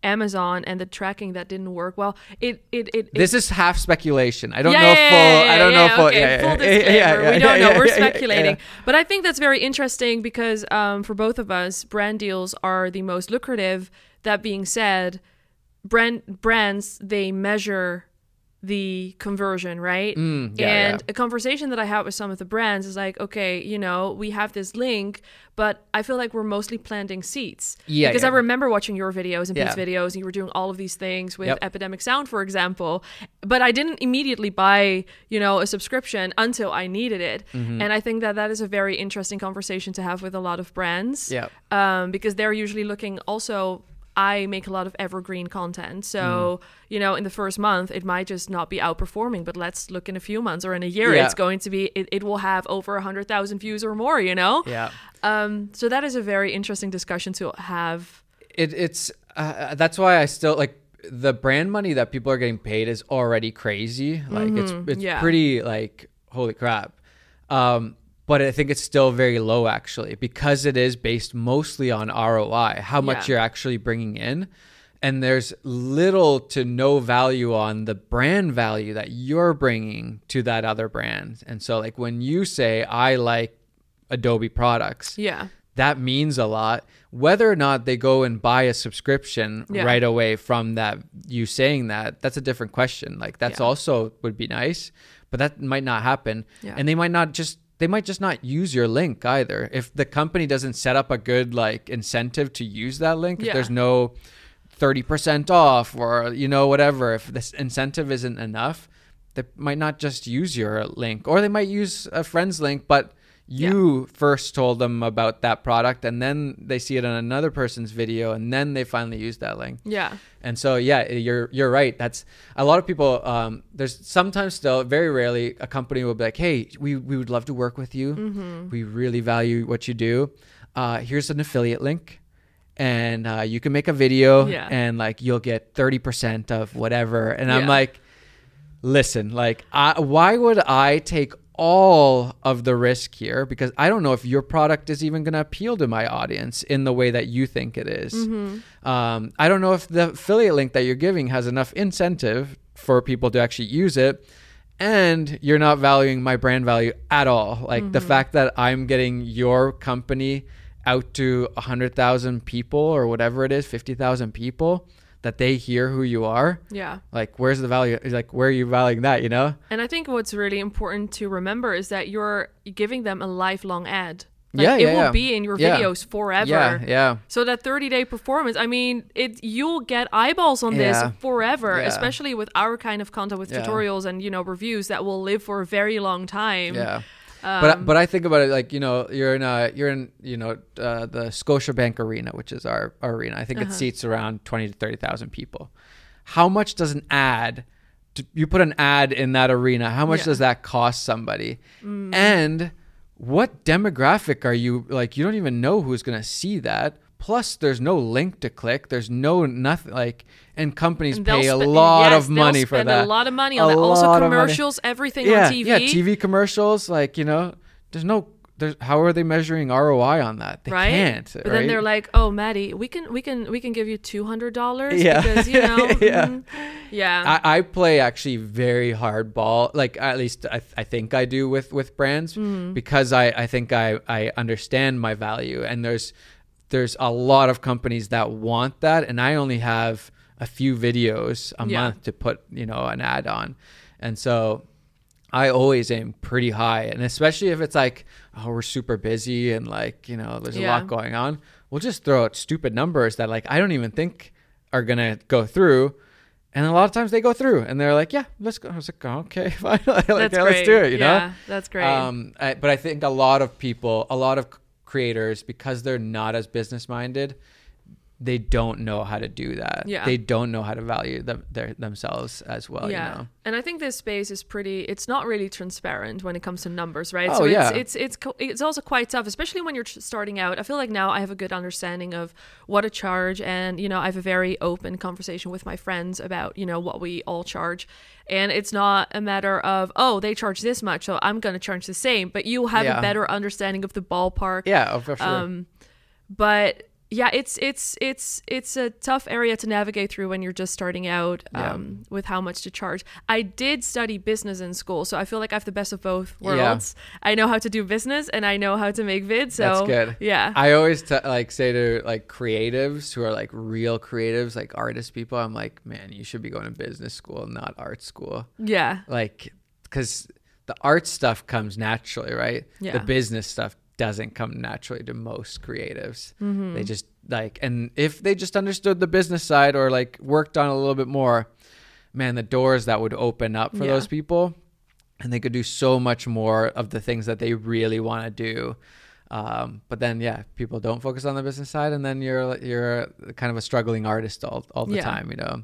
Amazon and the tracking that didn't work well. It it it, it This is half speculation. I don't yeah, know yeah, full. yeah, I don't know full. Okay, yeah, yeah, full disclaimer. we don't know. We're speculating. But I think that's very interesting because um, for both of us, brand deals are the most lucrative. That being said, brand brands they measure the conversion, right? Mm, yeah, and yeah. a conversation that I had with some of the brands is like, okay, you know, we have this link, but I feel like we're mostly planting seeds. Yeah, Because yeah. I remember watching your videos and Pete's Yeah. videos, and you were doing all of these things with Yep. Epidemic Sound, for example. But I didn't immediately buy, you know, a subscription until I needed it. Mm-hmm. And I think that that is a very interesting conversation to have with a lot of brands Yeah. um, because they're usually looking also i make a lot of evergreen content so Mm. you know in the first month it might just not be outperforming but let's look in a few months or in a year Yeah. it's going to be it, it will have over a 100000 views or more you know Yeah. um, so that is a very interesting discussion to have it, it's uh, that's why I still like the brand money that people are getting paid is already crazy. Like it's it's yeah. pretty like holy crap. Um, but I think it's still very low actually because it is based mostly on ROI, how much Yeah. you're actually bringing in. And there's little to no value on the brand value that you're bringing to that other brand. And so, like, when you say, I like Adobe products, yeah that means a lot. Whether or not they go and buy a subscription Yeah. right away from that, you saying that, that's a different question. Like that's Yeah. also would be nice, but that might not happen. And they might not just they might just not use your link either. If the company doesn't set up a good like incentive to use that link, if there's no 30% off or you know whatever, if this incentive isn't enough, they might not just use your link or they might use a friend's link, but you first told them about that product and then they see it on another person's video and then they finally use that link. yeah And so yeah, you're you're right. That's a lot of people. Um, there's sometimes still very rarely a company will be like, hey, we we would love to work with you. We really value what you do. Uh, here's an affiliate link, and uh, you can make a video, Yeah. and like you'll get thirty percent of whatever. And I'm like, listen, like, I, why would I take all of the risk here? Because I don't know if your product is even going to appeal to my audience in the way that you think it is. Um, I don't know if the affiliate link that you're giving has enough incentive for people to actually use it. And you're not valuing my brand value at all. Like the fact that I'm getting your company out to 100,000 people or whatever it is, 50,000 people, that they hear who you are. yeah Like, where's the value? Like, where are you valuing that, you know? and i think what's really important to remember is that you're giving them a lifelong ad Like, Yeah, it yeah, will yeah. be in your Yeah. videos forever Yeah, yeah. So that 30 day performance, I mean, it you'll get eyeballs on Yeah. this forever, Yeah. especially with our kind of content with Yeah. tutorials and you know reviews that will live for a very long time. Yeah. Um, but but I think about it like you know you're in a you're in you know uh, the Scotiabank Arena, which is our, our arena. I think Uh-huh. it seats around twenty to thirty thousand people. How much does an ad? to- You put an ad in that arena. How much Yeah. does that cost somebody? Mm. And what demographic are you like? You don't even know who's going to see that. Plus, there's no link to click. There's no nothing like, and companies And pay a spe- lot yes, of money for spend that. A lot of money on A that. Also, lot of money. commercials, everything yeah, on TV. yeah, TV commercials. Like you know, there's no. There's how are they measuring ROI on that? They right? can't. But right? then they're like, "Oh, Matti, we can we can we can give you two hundred dollars Yeah. because you know, Yeah. mhm. yeah, I, I play actually very hard ball like at least I, I think i do with with brands Mm-hmm. because i i think i i understand my value and there's there's a lot of companies that want that and i only have a few videos a Yeah. month to put you know an ad on and so I always aim pretty high, and especially if it's like, oh, we're super busy and like, you know, there's a lot going on. We'll just throw out stupid numbers that like I don't even think are gonna go through, and a lot of times they go through, and they're like, yeah, let's go. I was like, okay, fine, like, yeah, let's do it. You yeah, know, that's great. um, I, but I think a lot of people, a lot of creators, because they're not as business minded, they don't know how to do that. Yeah. They don't know how to value them, their, themselves as well. yeah, You know? and I think this space is pretty. It's not really transparent when it comes to numbers, right? Oh, so yeah. it's it's it's it's also quite tough, especially when you're starting out. I feel like now I have a good understanding of what to charge, and you know I have a very open conversation with my friends about you know what we all charge, and it's not a matter of oh they charge this much, so I'm going to charge the same, but you have Yeah. a better understanding of the ballpark. Yeah, oh, for sure. Um, but yeah, it's it's it's it's a tough area to navigate through when you're just starting out Yeah. um, with how much to charge. I did study business in school, so I feel like I have the best of both Yeah. worlds. I know how to do business and I know how to make vids. So That's good. Yeah, I always t- like say to like creatives who are like real creatives, like artist people, I'm like, man, you should be going to business school, not art school. yeah, Like, because the art stuff comes naturally, right? Yeah. The business stuff doesn't come naturally to most creatives. Mm-hmm. They just like, and if they just understood the business side or like worked on it a little bit more, man, the doors that would open up for Yeah. those people, and they could do so much more of the things that they really want to do. Um, but then, yeah, people don't focus on the business side, and then you're you're kind of a struggling artist all all the Yeah. time, you know.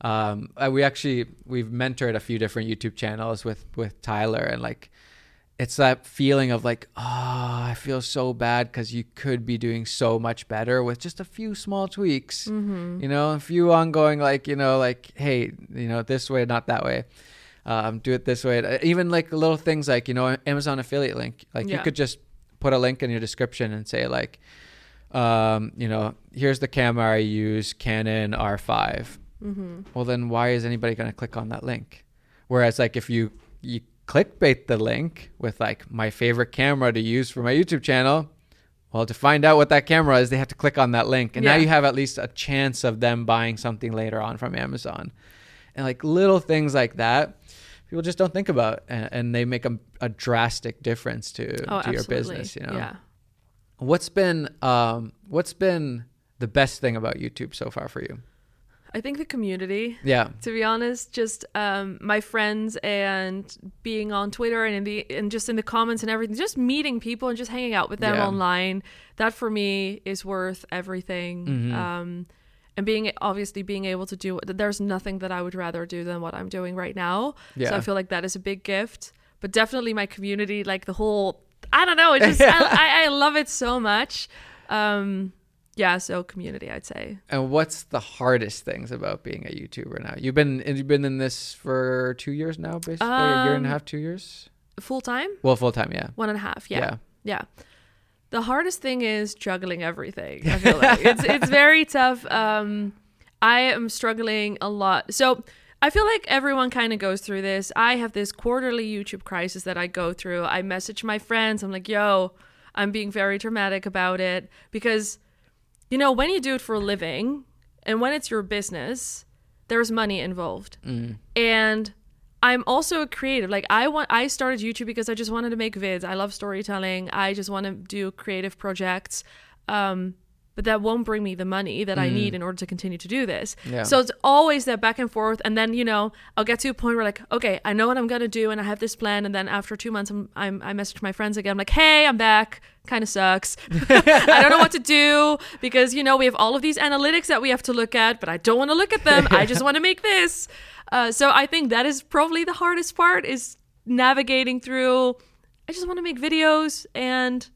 Um, we actually we've mentored a few different YouTube channels with with Tyler, and like it's that feeling of like, oh, I feel so bad because you could be doing so much better with just a few small tweaks, Mm-hmm. you know, a few ongoing like you know like hey, you know this way, not that way. Um, do it this way. Uh, Even like little things like you know Amazon affiliate link. Like you could just put a link in your description and say like, um, you know, here's the camera I use, Canon R5 mm-hmm. well then why is anybody going to click on that link whereas like if you you clickbait the link with like my favorite camera to use for my youtube channel. Well to find out what that camera is they have to click on that link. And now you have at least a chance of them buying something later on from amazon. And like little things like that people just don't think about and, and they make a, a drastic difference to, Oh, to your business you know? Yeah. what's been um what's been the best thing about youtube so far for you I think the community. yeah to be honest just um my friends and being on twitter and in the and just in the comments and everything just meeting people and just hanging out with them Yeah. online that for me is worth everything Mhm. um and being obviously being able to do there's nothing that i would rather do than what i'm doing right now Yeah. so i feel like that is a big gift but definitely my community like the whole i don't know it just I, I, I love it so much um yeah so community i'd say And what's the hardest things about being a YouTuber now? You've been you've been in this for two years now, basically a year and a Um, half, two years. full time Well, full time, yeah. one and a half yeah Yeah. Yeah. The hardest thing is juggling everything. I feel like it's it's very tough. Um I am struggling a lot. So I feel like everyone kind of goes through this. I have this quarterly YouTube crisis that I go through. I message my friends. I'm like, "Yo, I'm being very dramatic about it because you know, when you do it for a living and when it's your business, there's money involved. Mm. and i'm also a creative. Like i want i started youtube because i just wanted to make vids. I love storytelling. I just want to do creative projects. Um but that won't bring me the money that i need in order to continue to do this. Yeah. so it's always that back and forth. And then you know i'll get to a point where like okay i know what i'm gonna do and i have this plan. And then after two months i'm, I'm i message my friends again. I'm like hey i'm back. Kind of sucks. I don't know what to do because you know we have all of these analytics that we have to look at but i don't want to look at them. I just want to make this. Uh, so i think that is probably the hardest part is navigating through i just want to make videos and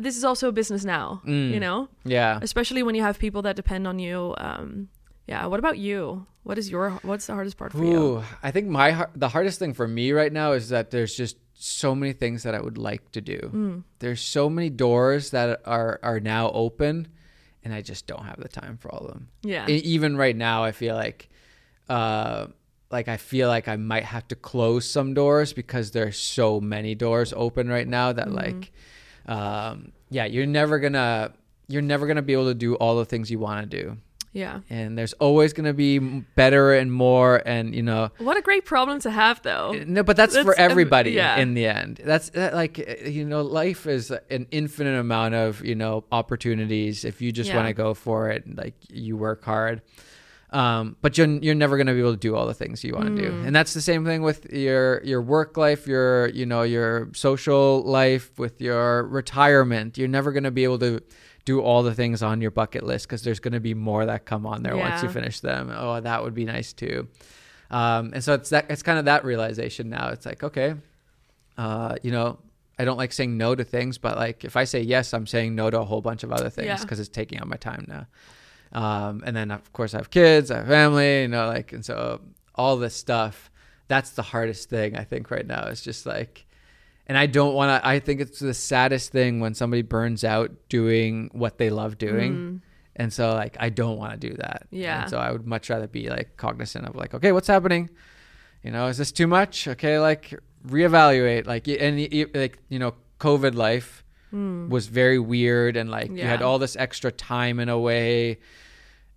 this is also a business now. Mm. You know, Yeah. especially when you have people that depend on you. Um, yeah. What about you? What is your what's the hardest part for you? I think my the hardest thing for me right now is that there's just so many things that I would like to do. Mm. There's so many doors that are are now open, and I just don't have the time for all of them. Yeah. E- even right now, I feel like, uh, like I feel like I might have to close some doors because there's so many doors open right now that like, um, yeah, you're never gonna you're never gonna be able to do all the things you want to do, yeah. and there's always gonna be better and more, and you know. What a great problem to have, though. No, but that's, for That's, um, everybody yeah. in the end. That's that, like uh, you know, life is an infinite amount of you know opportunities. If you just Yeah. want to go for it, like you work hard. Um, but you're you're never gonna be able to do all the things you want to do, Mm. and that's the same thing with your your work life, your you know your social life, with your retirement. You're never gonna be able to do all the things on your bucket list because there's gonna be more that come on there once you finish them. Oh, that would be nice too. Um, and so it's that it's kind of that realization now. It's like, okay, uh, you know, I don't like saying no to things, but like if I say yes, I'm saying no to a whole bunch of other things Yeah. because it's taking up my time now. Um, and then of course I have kids, I have family, you know, like, and so all this stuff, that's the hardest thing I think right now. It's just like, and I don't want to, I think it's the saddest thing when somebody burns out doing what they love doing. Mm. And so like I don't want to do that. Yeah. And so I would much rather be like cognizant of like, okay, what's happening? You know, is this too much? Okay, like reevaluate. Like and like you know, COVID life was very weird and like you had. All this extra time in a way.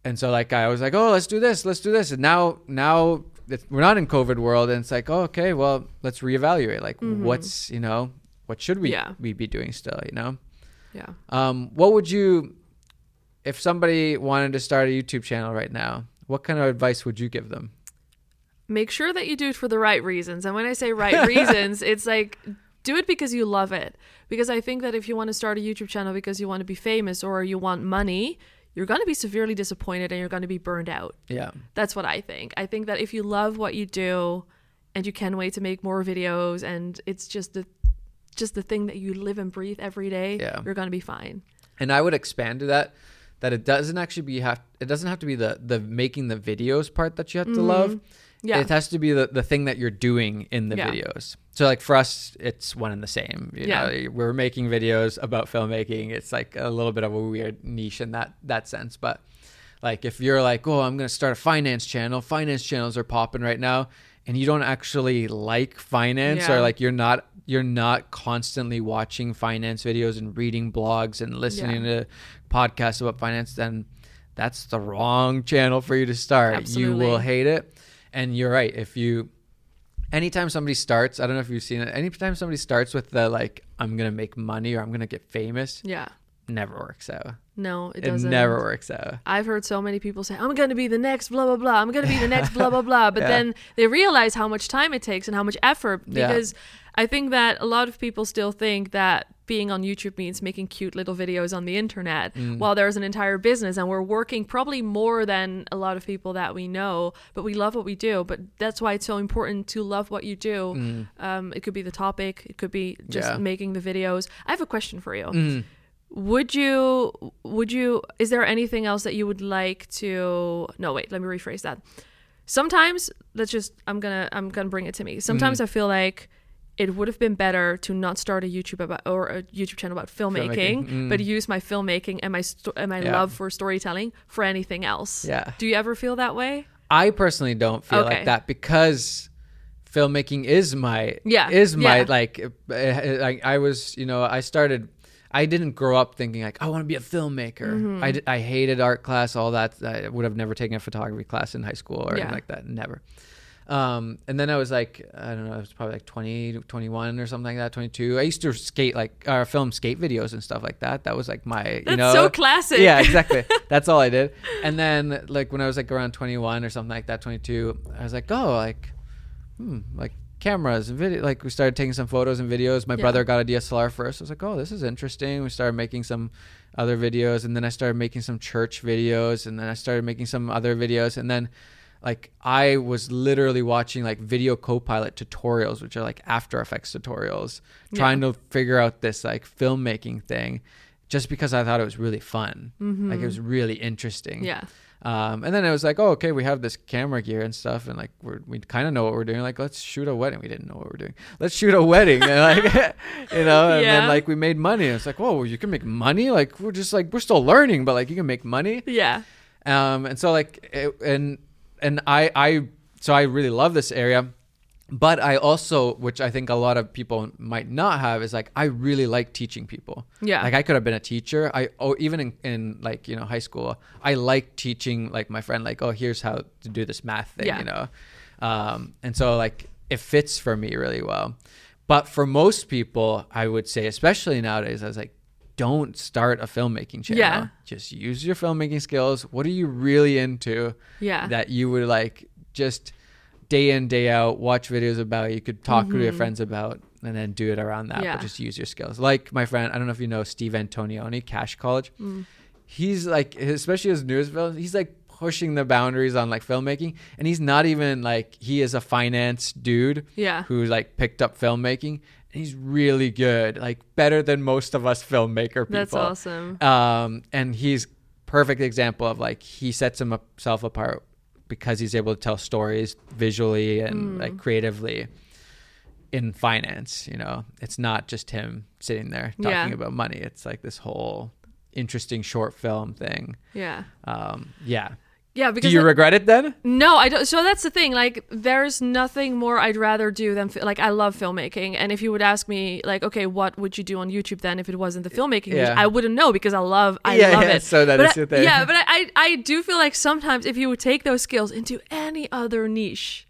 And so like I was like, oh, let's do this, let's do this. And now now it's, we're not in COVID world, and it's like, oh, okay, well, let's reevaluate. Like, what's you know, what should we Mm-hmm. Yeah. we be doing still? You know. Yeah. Um, what would you, if somebody wanted to start a YouTube channel right now, what kind of advice would you give them? make sure that you do it for the right reasons. And when I say right reasons, it's like do it because you love it. Because I think that if you want to start a YouTube channel because you want to be famous or you want money, you're going to be severely disappointed and you're going to be burned out. Yeah. That's what I think. I think that if you love what you do and you can't wait to make more videos and it's just the just the thing that you live and breathe every day, Yeah. you're going to be fine. And I would expand to that, that it doesn't actually be have, it doesn't have to be the, the making the videos part that you have to love. Mm-hmm. Yeah. It has to be the, the thing that you're doing in the Yeah. videos. So like for us, it's one and the same. You Yeah. know, we're making videos about filmmaking. It's like a little bit of a weird niche in that that sense. But like if you're like, oh, I'm gonna start a finance channel. Finance channels are popping right now, and you don't actually like finance Yeah. or like you're not you're not constantly watching finance videos and reading blogs and listening to podcasts about finance, then that's the wrong channel for you to start. You will hate it. And you're right. If you anytime somebody starts, I don't know if you've seen it, anytime somebody starts with the like, I'm gonna make money or I'm gonna get famous, Yeah. never works out. No, it It, doesn't. never works out. I've heard so many people say, I'm going to be the next blah, blah, blah. I'm going to be the next blah, blah, blah. But Yeah. then they realize how much time it takes and how much effort. Yeah. Because I think that a lot of people still think that being on YouTube means making cute little videos on the internet Mm. while there's an entire business and we're working probably more than a lot of people that we know. But we love what we do. But that's why it's so important to love what you do. Um, it could be the topic, it could be just Mm. Yeah. making the videos. I have a question for you Mm. would you would you is there anything else that you would like to no wait let me rephrase that sometimes let's just i'm gonna i'm gonna bring it to me sometimes Mm-hmm. i feel like it would have been better to not start a youtube about or a youtube channel about filmmaking, Filmmaking, mm. but use my filmmaking and my sto- and my Yeah. love for storytelling for anything else Yeah. do you ever feel that way I personally don't feel Okay. like that because filmmaking is my Yeah, is my yeah. like uh, I, I was you know I started I didn't grow up thinking like I want to be a filmmaker. Mm-hmm. I, d- I hated art class, all that. I would have never taken a photography class in high school or Yeah. anything like that. Never. Um, and then I was like, I don't know, I was probably like 20, 21 or something like that, 22. I used to skate like, uh, film skate videos and stuff like that. That was like my, you that's know, so classic yeah, exactly. That's all I did. And then like when I was like around 21 or something like that, 22, I was like, oh, like, hmm, like cameras and video. Like we started taking some photos and videos. My Yeah. brother got a DSLR first. I was like, oh, this is interesting. We started making some other videos, and then I started making some church videos, and then I started making some other videos, and then like I was literally watching like video copilot tutorials, which are like After Effects tutorials, trying to figure out this like filmmaking thing, just because I thought it was really fun. Like it was really interesting. Mm-hmm. Yeah. Um, and then it was like, oh, okay, we have this camera gear and stuff, and like we're, we kind of know what we're doing. Like, let's shoot a wedding. We didn't know what we're doing. Let's shoot a wedding, and like, you know, and Yeah. then like we made money. And it's like, whoa, you can make money. Like we're just like we're still learning, but like you can make money. Yeah. Um, and so like, it, and and I I so I really love this area, but I also, which I think a lot of people might not have, is like I really like teaching people. Yeah. Like I could have been a teacher. I oh even in, in like you know high school, I like teaching like my friend like oh here's how to do this math thing Yeah. you know, um, and so like it fits for me really well. But for most people, I would say, especially nowadays, I was like, don't start a filmmaking channel. Yeah. Just use your filmmaking skills. What are you really into? Yeah. That you would like just day in day out watch videos about. You could talk to your friends about, and then do it around that. Mm-hmm. Yeah. But just use your skills. Like my friend, I don't know if you know Steve Antonioni, Cash College. Mm. He's like, especially his newest films, he's like pushing the boundaries on like filmmaking, and he's not even like he is a finance dude Yeah. who like picked up filmmaking. He's really good, like better than most of us filmmaker people. That's awesome. Um, and he's perfect example of like he sets himself apart because he's able to tell stories visually Mm. and like creatively in finance. You know, it's not just him sitting there talking Yeah. about money. It's like this whole interesting short film thing. Yeah. Um, yeah. Yeah. Do Because you the- regret it then? No, I don't. So that's the thing. Like, there's nothing more I'd rather do than like I love filmmaking. And if you would ask me, like, okay, what would you do on YouTube then if it wasn't the filmmaking? Yeah. I wouldn't know because I love, I Yeah, love yeah, it. so that but is I- your thing. Yeah, but I, I, I do feel like sometimes if you would take those skills into any other niche.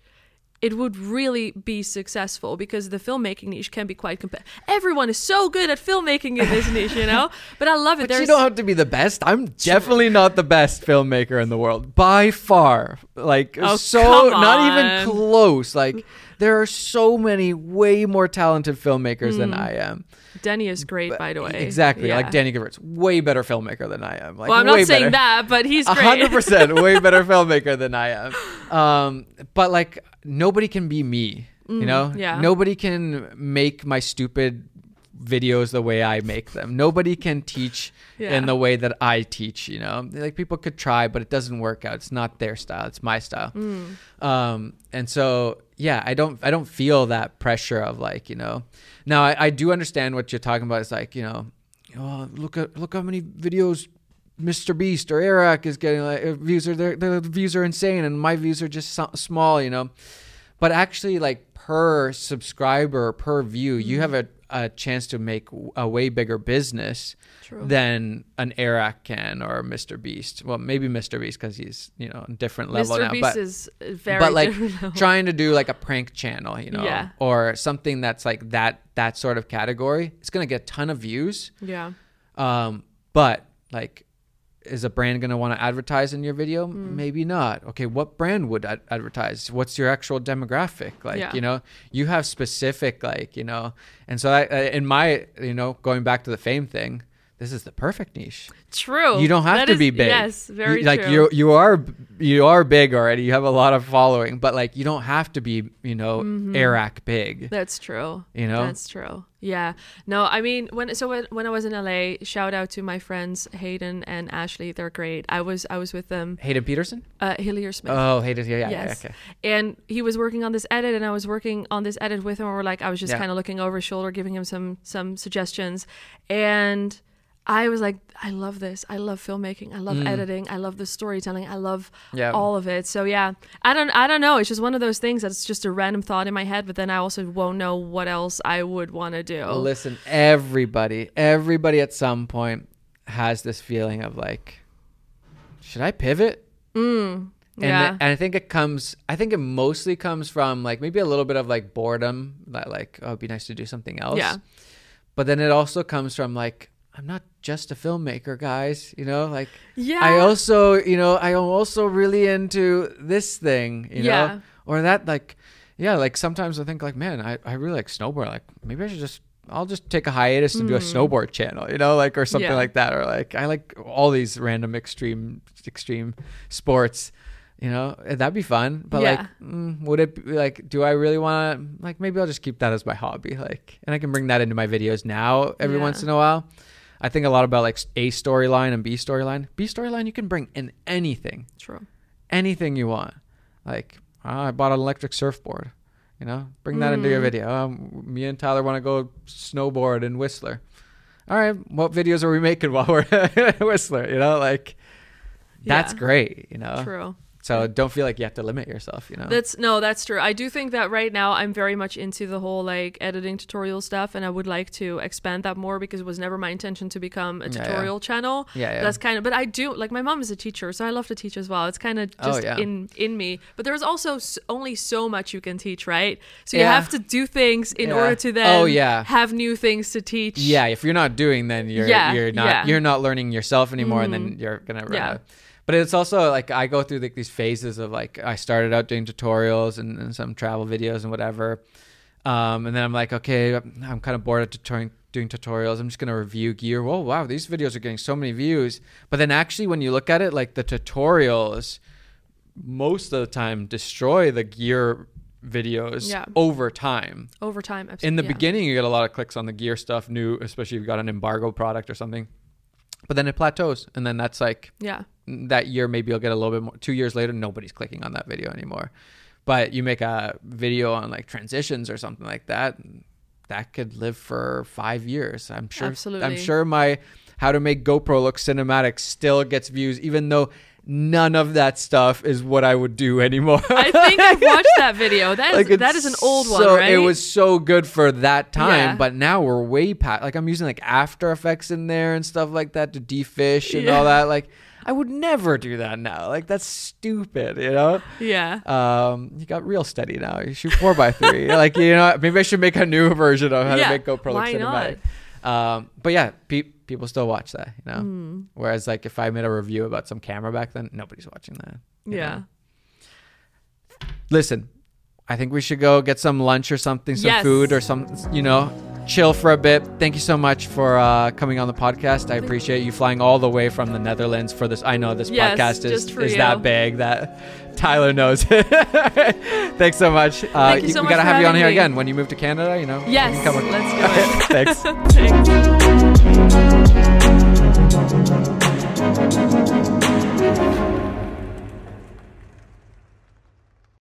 It would really be successful because the filmmaking niche can be quite competitive. Everyone is so good at filmmaking in this niche, you know. But I love it. But There's you don't have to be the best. I'm definitely not the best filmmaker in the world by far. Like Oh, so, not even close. Like there are so many way more talented filmmakers Mm. than I am. Denny is great, by the way. Exactly. Yeah. Like Danny Gevirtz's way better filmmaker than I am. Like Well, I'm not saying better. that, but he's A great. hundred percent way better filmmaker than I am. Um, but like nobody can be me. You know, Mm, yeah. nobody can make my stupid videos the way I make them. Nobody can teach Yeah. in the way that I teach. You know, like people could try, but it doesn't work out. It's not their style. It's my style. Mm. Um, and so yeah, I don't I don't feel that pressure of like you know. Now I, I do understand what you're talking about. It's like you know, oh, look at look how many videos Mr. Beast or Airrack is getting like uh, views are their the views are insane and my views are just so, small, you know. But actually, like per subscriber per view, you have a, a chance to make a way bigger business True. than an Airrack can or Mr. Beast. Well, maybe Mr. Beast because he's you know on a different level Mr. now. Beast but is very but like trying to do like a prank channel, you know, Yeah. or something that's like that that sort of category, it's gonna get a ton of views. yeah. Um, but like, is a brand gonna want to advertise in your video? Hmm. Maybe not. Okay, what brand would ad- advertise? What's your actual demographic? Like, Yeah. you know, you have specific like, you know, and so I, in my, you know, going back to the fame thing. This is the perfect niche. True. You don't have That to is- be big. Yes, very You- like true. you you are you are big already. You have a lot of following, but like you don't have to be, you know, Airrack big. That's true. You know? That's true. Yeah. No, I mean when so when, when I was in LA, shout out to my friends Hayden and Ashley. They're great. I was I was with them. Hayden Peterson? Uh, Hillier Smith. Oh, Hayden. Yeah, yeah, yes. yeah. Okay. And he was working on this edit, and I was working on this edit with him. Or like I was just Yeah. kind of looking over his shoulder, giving him some some suggestions, and I was like, I love this. I love filmmaking. I love editing. I love the storytelling. I love Mm. Yeah. all of it. So yeah, I don't I don't know. It's just one of those things that's just a random thought in my head, but then I also won't know what else I would want to do. Listen, everybody, everybody at some point has this feeling of like, should I pivot? And, yeah. and I think it comes. I think it mostly comes from like maybe a little bit of like boredom, that like oh, it'd be nice to do something else. Yeah. But then it also comes from like I'm not just a filmmaker, guys. You know, like Yeah. I also, you know, I am also really into this thing, you Yeah. know, or that like, yeah, like sometimes I think like, man, I, I really like snowboard. Like maybe I should just, I'll just take a hiatus and do a snowboard channel, you know, like, or something Mm. Yeah. like that. Or like, I like all these random extreme, extreme sports. You know, that'd be fun. But Yeah. like, mm, would it be like? Do I really want to? Like, maybe I'll just keep that as my hobby. Like, and I can bring that into my videos now every once in a while. I think a lot about like A storyline and B storyline. B storyline you can bring in anything, True. anything you want. Like, oh, I bought an electric surfboard. You know, bring that into your Mm. video. Um, me and Tyler want to go snowboard in Whistler. All right, what videos are we making while we're in Whistler? You know, like that's Yeah. great. You know, True. So don't feel like you have to limit yourself. You know, That's no, that's true. I do think that right now I'm very much into the whole like editing tutorial stuff, and I would like to expand that more because it was never my intention to become a Yeah, yeah. tutorial channel. Yeah, yeah. That's kind of, but I do like my mom is a teacher, so I love to teach as well. It's kind of Oh, just yeah. in in me. But there's also s- only so much you can teach, right? So you Yeah. have to do things in Yeah. order to then Oh, yeah. have new things to teach. yeah. If you're not doing, then you're Yeah, you're not yeah. Mm-hmm. you're not learning yourself anymore, and then you're gonna run Yeah. out. But it's also like I go through like these phases of like I started out doing tutorials and, and some travel videos and whatever, um, and then I'm like, okay, I'm kind of bored of tutoring, doing tutorials. I'm just gonna review gear. Whoa, wow, these videos are getting so many views. But then actually, when you look at it, like the tutorials, most of the time destroy the gear videos Yeah. over time. over time. abs- In the yeah. beginning, you get a lot of clicks on the gear stuff, new, especially if you've got an embargo product or something. But then it plateaus, and then that's like Yeah. That year. Maybe you'll get a little bit more. Two years later, nobody's clicking on that video anymore. But you make a video on like transitions or something like that, that could live for five years. I'm sure. Absolutely. I'm sure my how to make GoPro look cinematic still gets views, even though none of that stuff is what I would do anymore. I think I've watched that video. That is it's that is an old one, so- right? It was so good for that time, Yeah. but now we're way past. Like I'm using like After Effects in there and stuff like that to defish and Yeah. all that. Like I would never do that now. Like that's stupid, you know. yeah. Um, you got ReelSteady now. You shoot four by three. like you know, maybe I should make a new version of how Yeah, to make GoPro look why cinematic. Um, but yeah, pe- people still watch that, you know. Hmm. Whereas like if I made a review about some camera back then, nobody's watching that. Yeah. know? Listen, I think we should go get some lunch or something, some Yes. food or some, you know, chill for a bit. Thank you so much for uh, coming on the podcast. I appreciate you flying all the way from the Netherlands for this. I know this Yes, podcast is, is you. that big that Tyler knows. Thanks so much. Uh, Thank you so we much gotta have you on here me. again when you move to Canada. You know. Yes. come on- Let's do it. Thanks. Thanks.